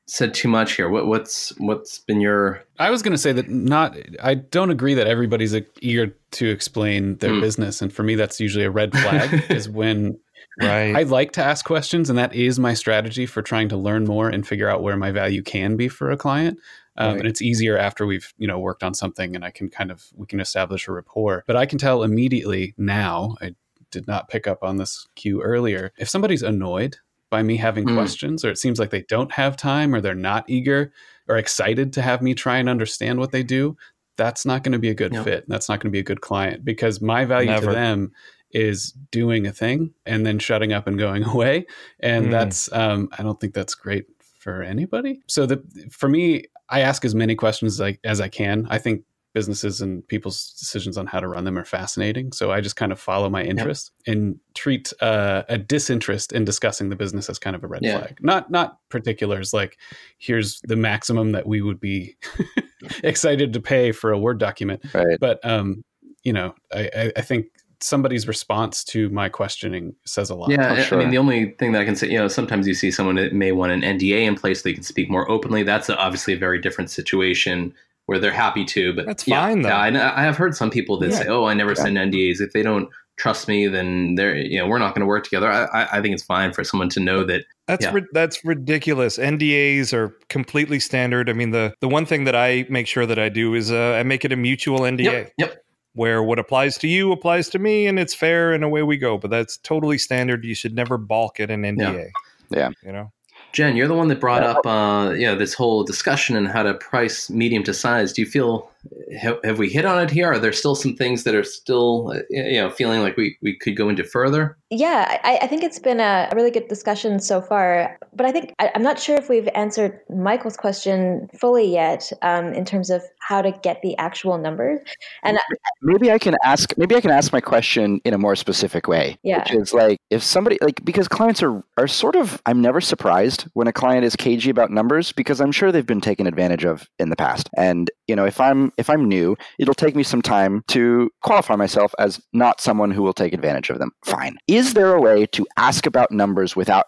said too much here. What, what's what's been your? I was going to say that not. I don't agree that everybody's eager to explain their mm. business, and for me, that's usually a red flag. is when right. I like to ask questions, and that is my strategy for trying to learn more and figure out where my value can be for a client. Um, right. And it's easier after we've you know worked on something, and I can kind of we can establish a rapport. But I can tell immediately now. I did not pick up on this cue earlier. If somebody's annoyed by me having mm. questions, or it seems like they don't have time, or they're not eager or excited to have me try and understand what they do, that's not going to be a good fit. That's not going to be a good client because my value Never. to them is doing a thing and then shutting up and going away. And mm. that's, um, I don't think that's great for anybody. So the, for me, I ask as many questions as I, as I can. I think businesses and people's decisions on how to run them are fascinating. So I just kind of follow my interest yep. and treat uh, a disinterest in discussing the business as kind of a red yeah. flag. Not not particulars like here's the maximum that we would be excited to pay for a Word document. Right. But um, you know, I, I think somebody's response to my questioning says a lot. Yeah, sure. I mean, the only thing that I can say, you know, sometimes you see someone that may want an NDA in place, so they can speak more openly. That's obviously a very different situation where they're happy to. But that's fine. Yeah. I, I have heard some people that yeah. say, "Oh, I never yeah. send NDAs. If they don't trust me, then they're you know we're not going to work together." I, I think it's fine for someone to know that. That's yeah. ri- that's ridiculous. NDAs are completely standard. I mean, the the one thing that I make sure that I do is uh, I make it a mutual NDA. Yep. yep. Where what applies to you applies to me, and it's fair, and away we go. But that's totally standard. You should never balk at an NDA. Yeah. yeah. You know. Jen, you're the one that brought up, uh, you know, this whole discussion and how to price medium to size. Do you feel have, have, we hit on it here? Are there still some things that are still, uh, you know, feeling like we, we could go into further? Yeah, I, I think it's been a, really good discussion so far. But I think I, am not sure if we've answered Michael's question fully yet um, in terms of how to get the actual numbers. And maybe I can ask. Maybe I can ask my question in a more specific way. Yeah, which is like if somebody like because clients are are sort of. I'm never surprised when a client is cagey about numbers because I'm sure they've been taken advantage of in the past. And you know, if I'm if I'm new, it'll take me some time to qualify myself as not someone who will take advantage of them. Fine. Is there a way to ask about numbers without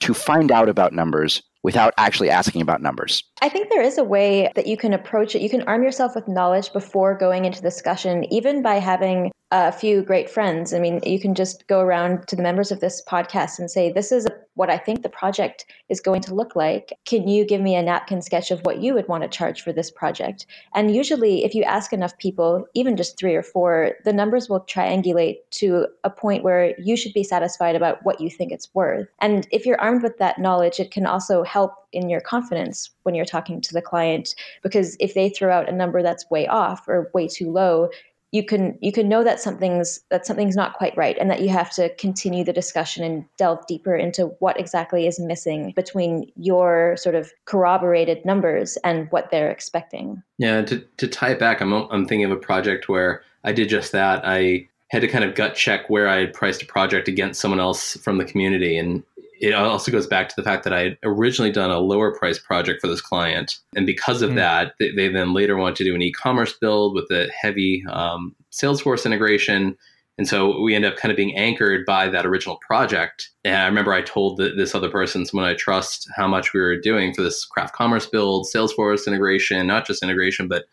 to find out about numbers without actually asking about numbers? I think there is a way that you can approach it. You can arm yourself with knowledge before going into discussion, even by having a few great friends. I mean, you can just go around to the members of this podcast and say, This is what I think the project is going to look like. Can you give me a napkin sketch of what you would want to charge for this project? And usually, if you ask enough people, even just three or four, the numbers will triangulate to a point where you should be satisfied about what you think it's worth. And if you're armed with that knowledge, it can also help in your confidence when you're talking to the client because if they throw out a number that's way off or way too low you can you can know that something's that something's not quite right and that you have to continue the discussion and delve deeper into what exactly is missing between your sort of corroborated numbers and what they're expecting. Yeah to, to tie it back I'm, I'm thinking of a project where i did just that. I had to kind of gut check where i had priced a project against someone else from the community and it also goes back to the fact that I had originally done a lower price project for this client. And because of mm. that, they, they, then later wanted to do an e commerce build with a heavy um, Salesforce integration. And so we end up kind of being anchored by that original project. And I remember I told the, this other person, someone I trust, how much we were doing for this craft commerce build, Salesforce integration, not just integration, but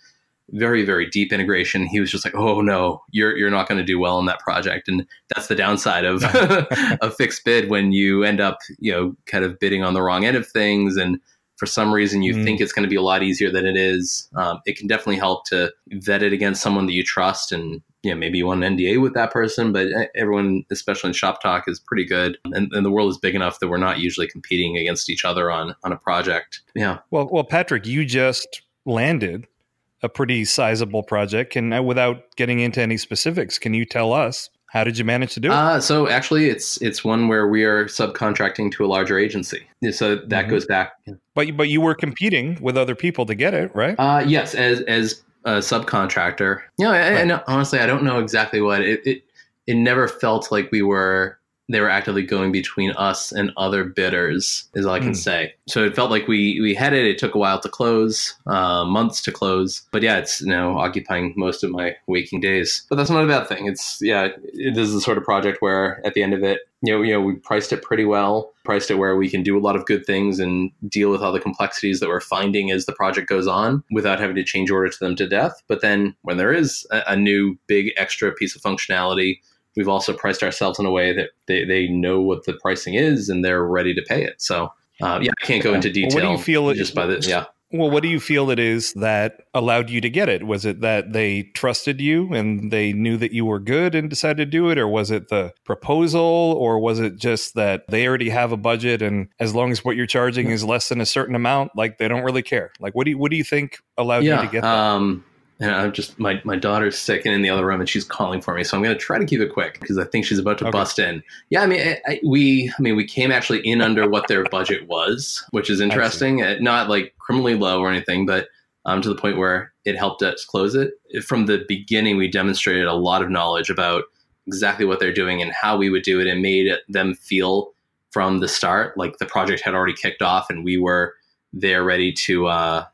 very very deep integration. He was just like oh no you're you're not going to do well in that project. And that's the downside of a fixed bid when you end up you know kind of bidding on the wrong end of things. And for some reason you mm. think it's going to be a lot easier than it is. Um, it can definitely help to vet it against someone that you trust and you know maybe you want an nda with that person but everyone especially in shop talk is pretty good. And, and the world is big enough that we're not usually competing against each other on on a project. Yeah. Well well patrick you just landed a pretty sizable project. And uh, without getting into any specifics, can you tell us how did you manage to do it? Uh, so actually, it's it's one where we are subcontracting to a larger agency. So that mm-hmm. goes back. But but you were competing with other people to get it, right? Uh, yes, as as a subcontractor. You know, right. I, honestly, I don't know exactly what it, it. It never felt like we were they were actively going between us and other bidders, is all I can mm. say. So it felt like we we had it. It took a while to close, uh, months to close, but yeah, it's you now occupying most of my waking days. But that's not a bad thing. It's yeah, it is the sort of project where at the end of it, you know, you know, we priced it pretty well, priced it where we can do a lot of good things and deal with all the complexities that we're finding as the project goes on without having to change order to them to death. But then when there is a, a new big extra piece of functionality we've also priced ourselves in a way that they, they know what the pricing is and they're ready to pay it. So uh, yeah, I can't go into detail. Well, what do you feel just by the yeah? Well, what do you feel it is that allowed you to get it? Was it that they trusted you and they knew that you were good and decided to do it, or was it the proposal, or was it just that they already have a budget and as long as what you're charging is less than a certain amount, like they don't really care? Like, what do you what do you think allowed yeah, you to get that? Um, and I'm just my my daughter's sick and in the other room, and she's calling for me. So I'm going to try to keep it quick because I think she's about to okay. bust in. Yeah, I mean, I, I, we I mean we came actually in under what their budget was, which is interesting. Uh, not like criminally low or anything, but um, to the point where it helped us close it. From the beginning, we demonstrated a lot of knowledge about exactly what they're doing and how we would do it, and made them feel from the start like the project had already kicked off, and we were there ready to. Uh,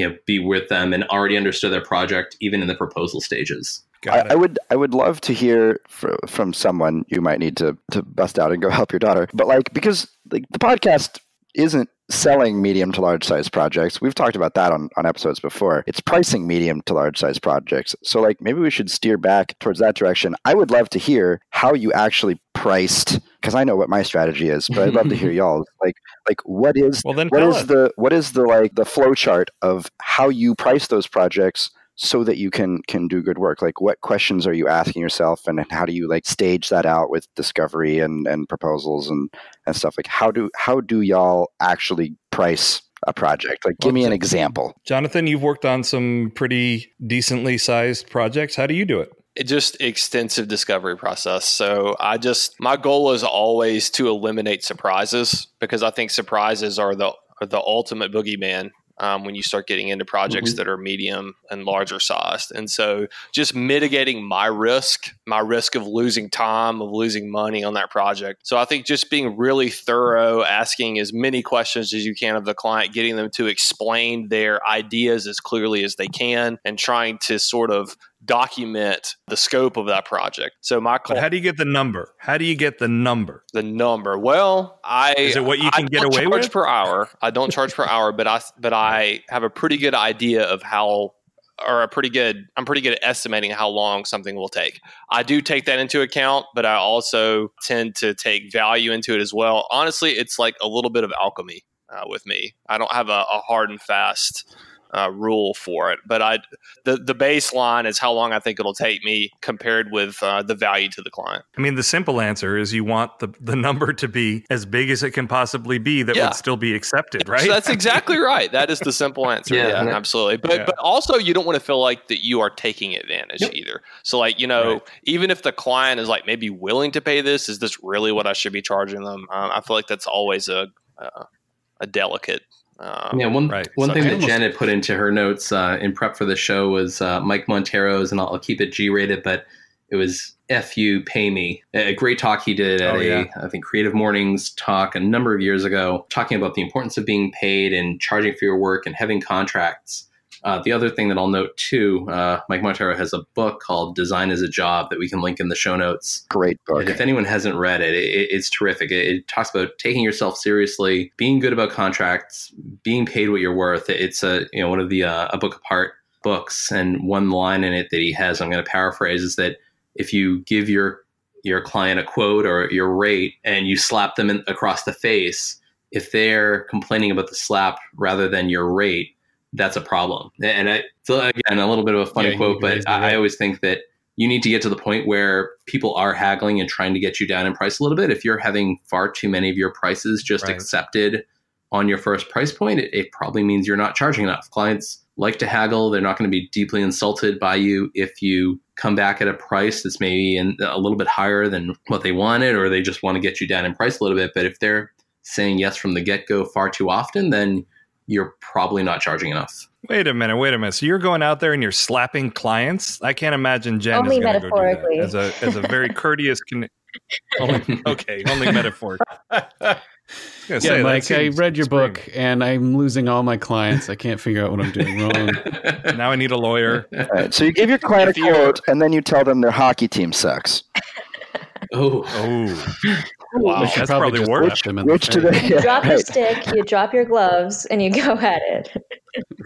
you know be with them and already understood their project even in the proposal stages. I, I, would I would love to hear from someone you might need to to bust out and go help your daughter. But like because like the podcast isn't selling medium to large size projects. We've talked about that on, on episodes before. It's pricing medium to large size projects. So like maybe we should steer back towards that direction. I would love to hear how you actually priced because I know what my strategy is, but I'd love to hear y'all. Like like what is well, then what is the what is the like the flow chart of how you price those projects so that you can can do good work? Like what questions are you asking yourself and how do you like stage that out with discovery and and proposals and and stuff? Like how do how do y'all actually price a project? Like give me an example. Jonathan you've worked on some pretty decently sized projects. How do you do it? It just extensive discovery process. So I just my goal is always to eliminate surprises because I think surprises are the are the ultimate boogeyman um, when you start getting into projects mm-hmm. that are medium and larger sized. And so just mitigating my risk, my risk of losing time, of losing money on that project. So I think just being really thorough, asking as many questions as you can of the client, getting them to explain their ideas as clearly as they can, and trying to sort of document the scope of that project. So my call, how do you get the number? How do you get the number? The number. Well, I is it what you can get away charge with per hour. I don't charge per hour, but I but I have a pretty good idea of how or a pretty good I'm pretty good at estimating how long something will take. I do take that into account, but I also tend to take value into it as well. Honestly, it's like a little bit of alchemy uh, with me. I don't have a, a hard and fast uh, rule for it. But I, the the baseline is how long I think it'll take me compared with uh, the value to the client. I mean, the simple answer is you want the the number to be as big as it can possibly be that yeah. would still be accepted, right? that's exactly right. That is the simple answer. yeah, yeah absolutely. But yeah. but also you don't want to feel like that you are taking advantage yep. either. So like you know, right. even if the client is like maybe willing to pay this, is this really what I should be charging them? Um, I feel like that's always a uh, a delicate um, yeah, one right. one thing that Janet put into her notes uh, in prep for the show was uh, Mike Monteiro's, and I'll, I'll keep it G rated, but it was "F you, pay me." A great talk he did at oh, yeah. a I think Creative Mornings talk a number of years ago, talking about the importance of being paid and charging for your work and having contracts. Uh, the other thing that I'll note too, uh, Mike Monteiro has a book called Design Is a Job that we can link in the show notes. Great book. And if anyone hasn't read it, it it's terrific. It, it, talks about taking yourself seriously, being good about contracts, being paid what you're worth. It's a you know one of the uh, a book apart books, and one line in it that he has, I'm going to paraphrase, is that if you give your your client a quote or your rate and you slap them in, across the face, if they're complaining about the slap rather than your rate, that's a problem. And I, so again, a little bit of a funny yeah, quote, but I, I always think that you need to get to the point where people are haggling and trying to get you down in price a little bit. If you're having far too many of your prices just right. accepted on your first price point, it, it, probably means you're not charging enough. Clients like to haggle. They're not going to be deeply insulted by you if you come back at a price that's maybe in, a little bit higher than what they wanted, or they just want to get you down in price a little bit. But if they're saying yes from the get go far too often, then you're probably not charging enough. Wait a minute, wait a minute. So you're going out there and you're slapping clients? I can't imagine Jen only is going to go do that as a as a very courteous. Con- only, okay, only metaphor. Yeah, say, Mike, I read your spring. book and I'm losing all my clients. I can't figure out what I'm doing wrong. now I need a lawyer. Right, so you give your client a quote and then you tell them their hockey team sucks. Oh. Oh. Wow, that's probably, probably worse. Which, which do they, you drop right. your stick, you drop your gloves, and you go at it.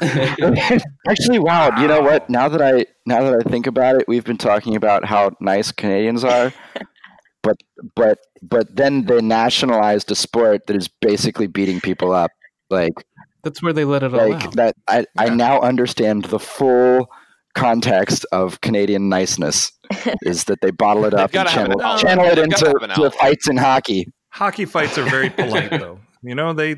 Actually, wow. You know what? Now that I now that I think about it, we've been talking about how nice Canadians are, but but but then they nationalized a sport that is basically beating people up. Like that's where they let it all like, out. That I yeah. I now understand the full context of Canadian niceness is that they bottle it up and channel, channel it into fights in hockey. Hockey fights are very polite, though. You know, they,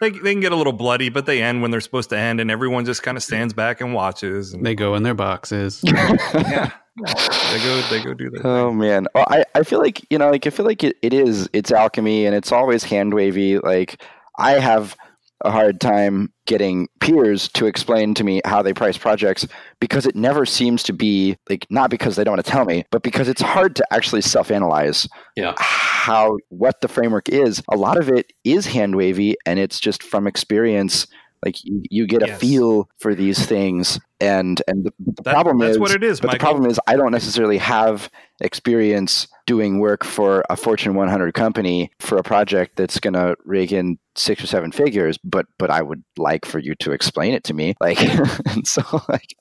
they they can get a little bloody, but they end when they're supposed to end, and everyone just kind of stands back and watches. And, they go in their boxes. yeah, they go they go do that. Oh man, well, I I feel like you know, like I feel like it, it is it's alchemy, and it's always hand wavy. Like I have a hard time getting peers to explain to me how they price projects because it never seems to be like not because they don't want to tell me but because it's hard to actually self-analyze yeah. how what the framework is a lot of it is hand wavy and it's just from experience like you, you get yes. a feel for these things and and the, the that, problem that's is what it is but Michael. the problem is i don't necessarily have experience doing work for a fortune 100 company for a project that's going to rake in six or seven figures but but i would like for you to explain it to me like and so like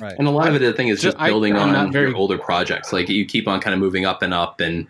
right. and a lot of it the thing is just building I, on very... your older projects like you keep on kind of moving up and up and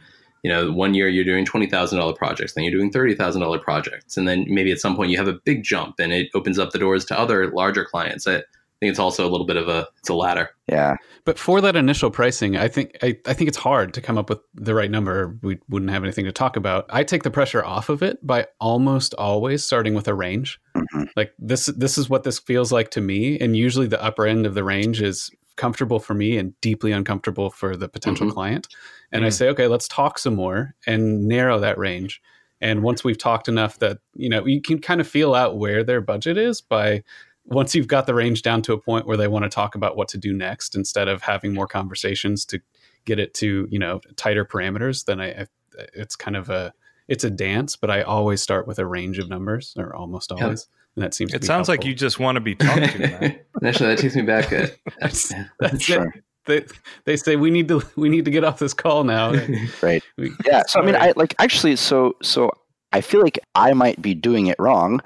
you know, one year you're doing twenty thousand dollar projects, then you're doing thirty thousand dollar projects, and then maybe at some point you have a big jump, and it opens up the doors to other larger clients. I think it's also a little bit of a it's a ladder. Yeah, but for that initial pricing, I think I, I think it's hard to come up with the right number. We wouldn't have anything to talk about. I take the pressure off of it by almost always starting with a range. Mm-hmm. Like this, this is what this feels like to me, and usually the upper end of the range is comfortable for me and deeply uncomfortable for the potential mm-hmm. client. And. I say, okay, let's talk some more and narrow that range. And once we've talked enough that, you know, you can kind of feel out where their budget is by once you've got the range down to a point where they want to talk about what to do next instead of having more conversations to get it to, you know, tighter parameters, then I, I it's kind of a it's a dance, but I always start with a range of numbers or almost always. Yeah. And that seems it sounds helpful. like you just want to be talked to. Actually, that takes me back. At, that's, that's sure. it. They, they say we need to we need to get off this call now. right. We, yeah. So I mean, I like actually. So so I feel like I might be doing it wrong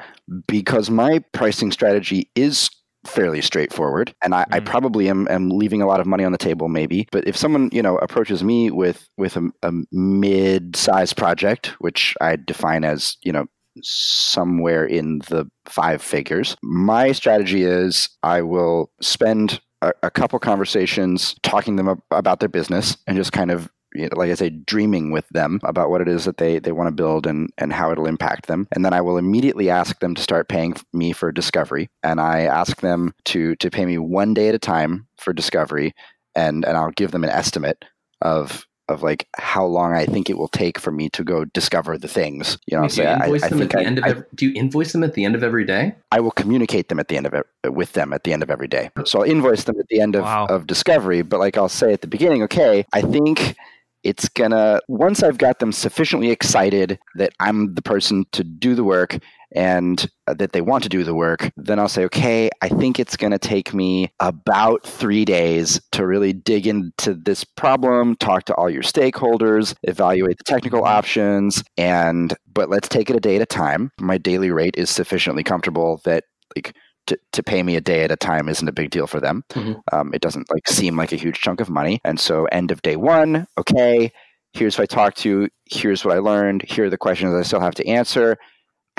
because my pricing strategy is fairly straightforward and I, mm. I, probably am, am leaving a lot of money on the table maybe but if someone you know approaches me with with a, a mid-sized project which i define as you know somewhere in the five figures. My strategy is I will spend a, a couple conversations talking them about their business and just kind of you know, like I say, dreaming with them about what it is that they, they want to build and, and how it'll impact them. And then I will immediately ask them to start paying me for discovery. And I ask them to, to pay me one day at a time for discovery. And, and I'll give them an estimate of of like how long I think it will take for me to go discover the things. You know, do you I, them I I, every, do you invoice them at the end of every day? I will communicate them at the end of it with them at the end of every day. So I'll invoice them at the end of, wow. of discovery, but like I'll say at the beginning, okay, I think it's gonna once I've got them sufficiently excited that I'm the person to do the work and that they want to do the work, then I'll say, okay, I think it's going to take me about three days to really dig into this problem, talk to all your stakeholders, evaluate the technical options, and but let's take it a day at a time. My daily rate is sufficiently comfortable that like to, to pay me a day at a time isn't a big deal for them. Mm-hmm. Um, it doesn't like seem like a huge chunk of money. And so end of day one, okay, here's who I talked to, here's what I learned, here are the questions I still have to answer.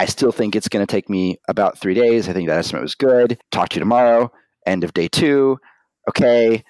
I still think it's going to take me about three days. I think that estimate was good. Talk to you tomorrow. End of day two. Okay.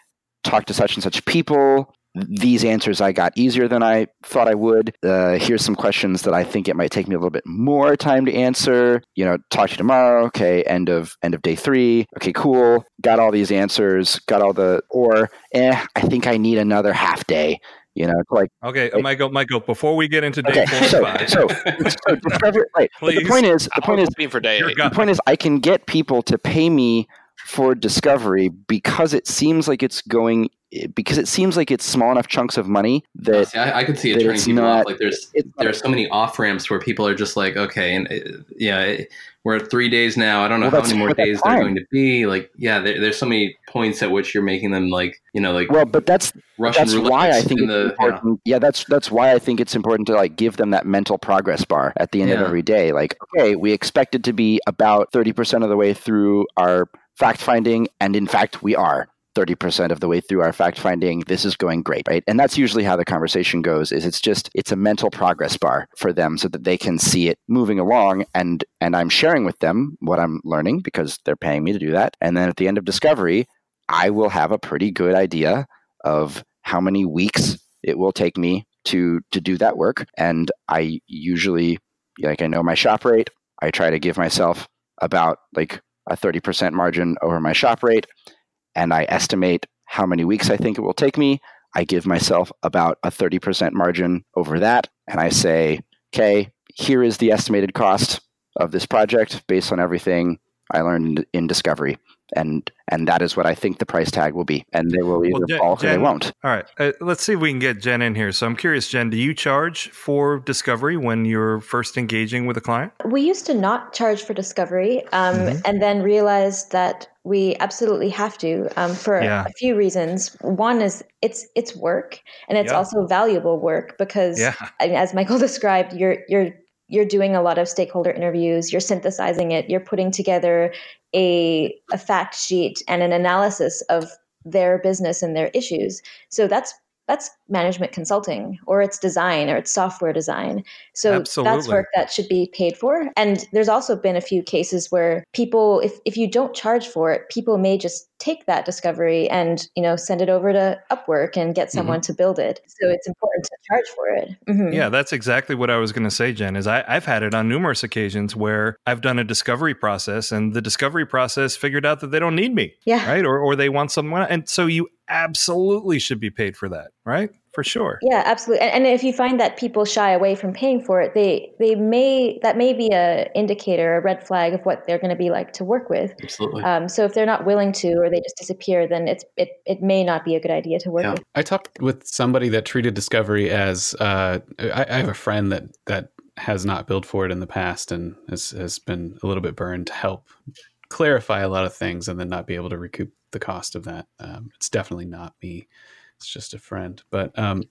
Talk to such and such people these answers I got easier than I thought I would. Uh, here's some questions that I think it might take me a little bit more time to answer. You know, talk to you tomorrow. Okay, end of end of day three. Okay, cool. Got all these answers. Got all the or eh. I think I need another half day. You know, it's like okay, like, Michael, Michael. Before we get into day okay, four, so, five, so, so discover, right. the point is, the point is, for day the point is, I can get people to pay me for discovery because it seems like it's going because it seems like it's small enough chunks of money that see, I, I, could see it turning people not, off. Like there's there are so many off ramps where people are just like, okay, and uh, yeah, we're at three days now. I don't know well, how many more days they're going to be. Like, yeah, there, there's so many points at which you're making them like, you know, like well, but that's Russian that's why I think it's the, important. Yeah. yeah. that's that's why I think it's important to like give them that mental progress bar at the end yeah. of every day. Like, okay, we expected to be about thirty percent of the way through our fact finding, and in fact, we are. 30% of the way through our fact finding this is going great right? And that's usually how the conversation goes is it's just it's a mental progress bar for them so that they can see it moving along and and i'm sharing with them what i'm learning because they're paying me to do that. And then at the end of discovery i will have a pretty good idea of how many weeks it will take me to to do that work. And i usually like i know my shop rate. I try to give myself about like a 30% margin over my shop rate and I estimate how many weeks I think it will take me. I give myself about a 30% margin over that. And I say, okay, here is the estimated cost of this project based on everything I learned in discovery and and that is what I think the price tag will be. And they will either well, Jen, fall or they won't. All right, uh, let's see if we can get Jen in here. So I'm curious, Jen, do you charge for discovery when you're first engaging with a client? We used to not charge for discovery, um, mm-hmm. and then realized that we absolutely have to um, for yeah. a few reasons. One is it's it's work, and it's yeah. also valuable work because, yeah. as Michael described, you're you're you're doing a lot of stakeholder interviews, you're synthesizing it, you're putting together a, a fact sheet and an analysis of their business and their issues. So that's that's management consulting or it's design or it's software design. So Absolutely. that's work that should be paid for. And there's also been a few cases where people, if, if you don't charge for it, people may just take that discovery and, you know, send it over to Upwork and get someone mm-hmm. to build it. So it's important to charge for it. Mm-hmm. Yeah, that's exactly what I was going to say, Jen, is I, I've had it on numerous occasions where I've done a discovery process and the discovery process figured out that they don't need me. Yeah. Right. Or, or they want someone. And so you absolutely should be paid for that, right? For sure. Yeah, absolutely. And, and, if you find that people shy away from paying for it, they they may that may be a indicator, a red flag of what they're going to be like to work with. Absolutely. Um, so if they're not willing to, or they just disappear, then it's it it may not be a good idea to work yeah. with. I talked with somebody that treated discovery as uh, I, I have a friend that that has not billed for it in the past and has has been a little bit burned to help clarify a lot of things and then not be able to recoup the cost of that. Um, it's definitely not me. It's just a friend, but um,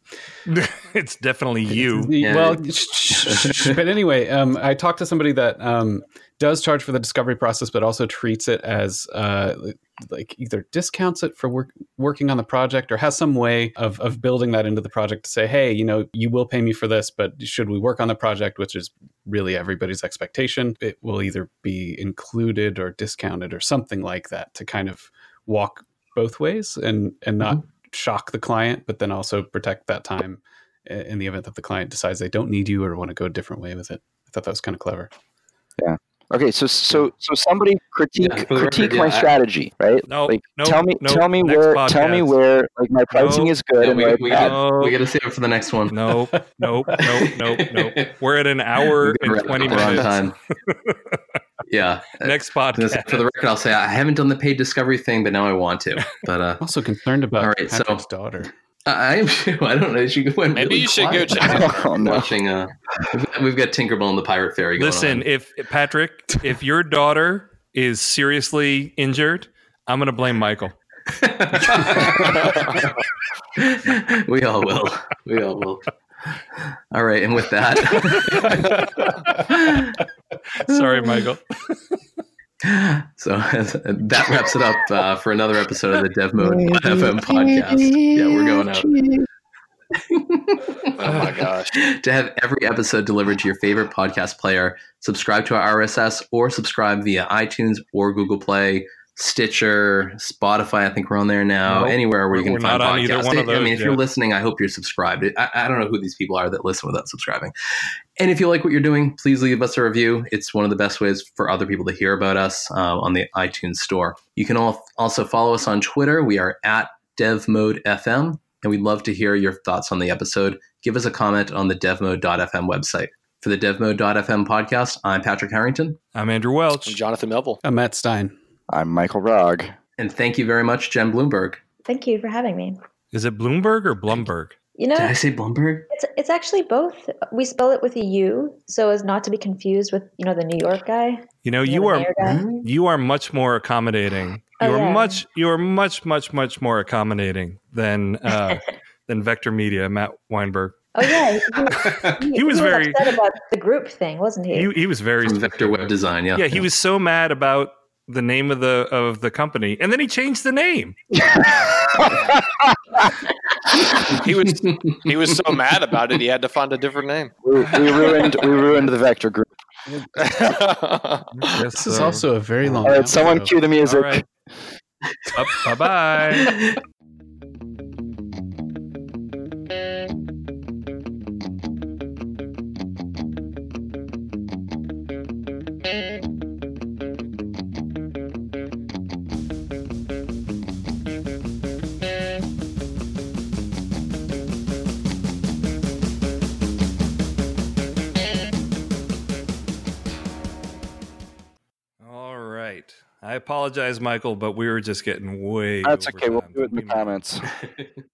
it's definitely you. Yeah. Well, but anyway, um, I talked to somebody that um, does charge for the discovery process, but also treats it as uh, like either discounts it for work, working on the project or has some way of, of building that into the project to say, hey, you know, you will pay me for this, but should we work on the project, which is really everybody's expectation, it will either be included or discounted or something like that to kind of walk both ways and and not mm-hmm. shock the client, but then also protect that time in the event that the client decides they don't need you or want to go a different way with it. I thought that was kind of clever. Yeah. Okay, so so so somebody critique yeah, critique record, my yeah, strategy, right? No, like no, tell me no, tell me where podcast. tell me where like my pricing no, is good and we, where we, gotta, we gotta save it for the next one. No, nope, nope, nope, nope. We're at an hour and twenty minutes. Time. yeah. Next podcast. For the record, I'll say I haven't done the paid discovery thing, but now I want to. But uh, also concerned about all right, so, daughter. I, I don't know. She went Maybe really you should quiet. go check. Oh, no. Watching. Uh, we've got- we've got Tinkerbell and the Pirate Fairy. Going Listen, on. if Patrick, if your daughter is seriously injured, I'm going to blame Michael. we all will. We all will. All right, and with that, Sorry, Michael. so that wraps it up uh, for another episode of the Dev Mode FM podcast. Yeah, we're going out. Oh my gosh. to have every episode delivered to your favorite podcast player, subscribe to our RSS or subscribe via iTunes or Google Play, Stitcher, Spotify. I think we're on there now. Nope. Anywhere where you can We're find not on podcasts. either one of I mean, those if you're listening, I hope you're subscribed. I, I don't know who these people are that listen without subscribing. And if you like what you're doing, please leave us a review. It's one of the best ways for other people to hear about us uh, on the iTunes store. You can also follow us on Twitter. We are at DevModeFM, and we'd love to hear your thoughts on the episode. Give us a comment on the DevMode.fm website. For the DevMode.fm podcast, I'm Patrick Harrington, I'm Andrew Welch. I'm Jonathan Melville. I'm Matt Stein. I'm Michael Rog. and thank you very much, Jen Bloomberg. Thank you for having me. Is it Bloomberg or Blumberg? You know, Did I say Bloomberg? it's it's actually both. We spell it with a U, so as not to be confused with you know the New York guy. You know, you you know, are mayor guy. You are much more accommodating. Oh, You are yeah. much you are much much much more accommodating than uh, than Vector Media, Matt Weinberg. Oh yeah, he, He was very- upset about the group thing, wasn't he? He he was very From Vector Web Design, yeah. Yeah, he was so mad about the name of the of the company, and then he changed the name. He was he was so mad about it he had to find a different name. We, we ruined we ruined the vector group. Yes, This is also a very long. All right, someone cue the music. all right. Bye bye. I apologize, Michael, but we were just getting way. That's okay. We'll do it in the comments.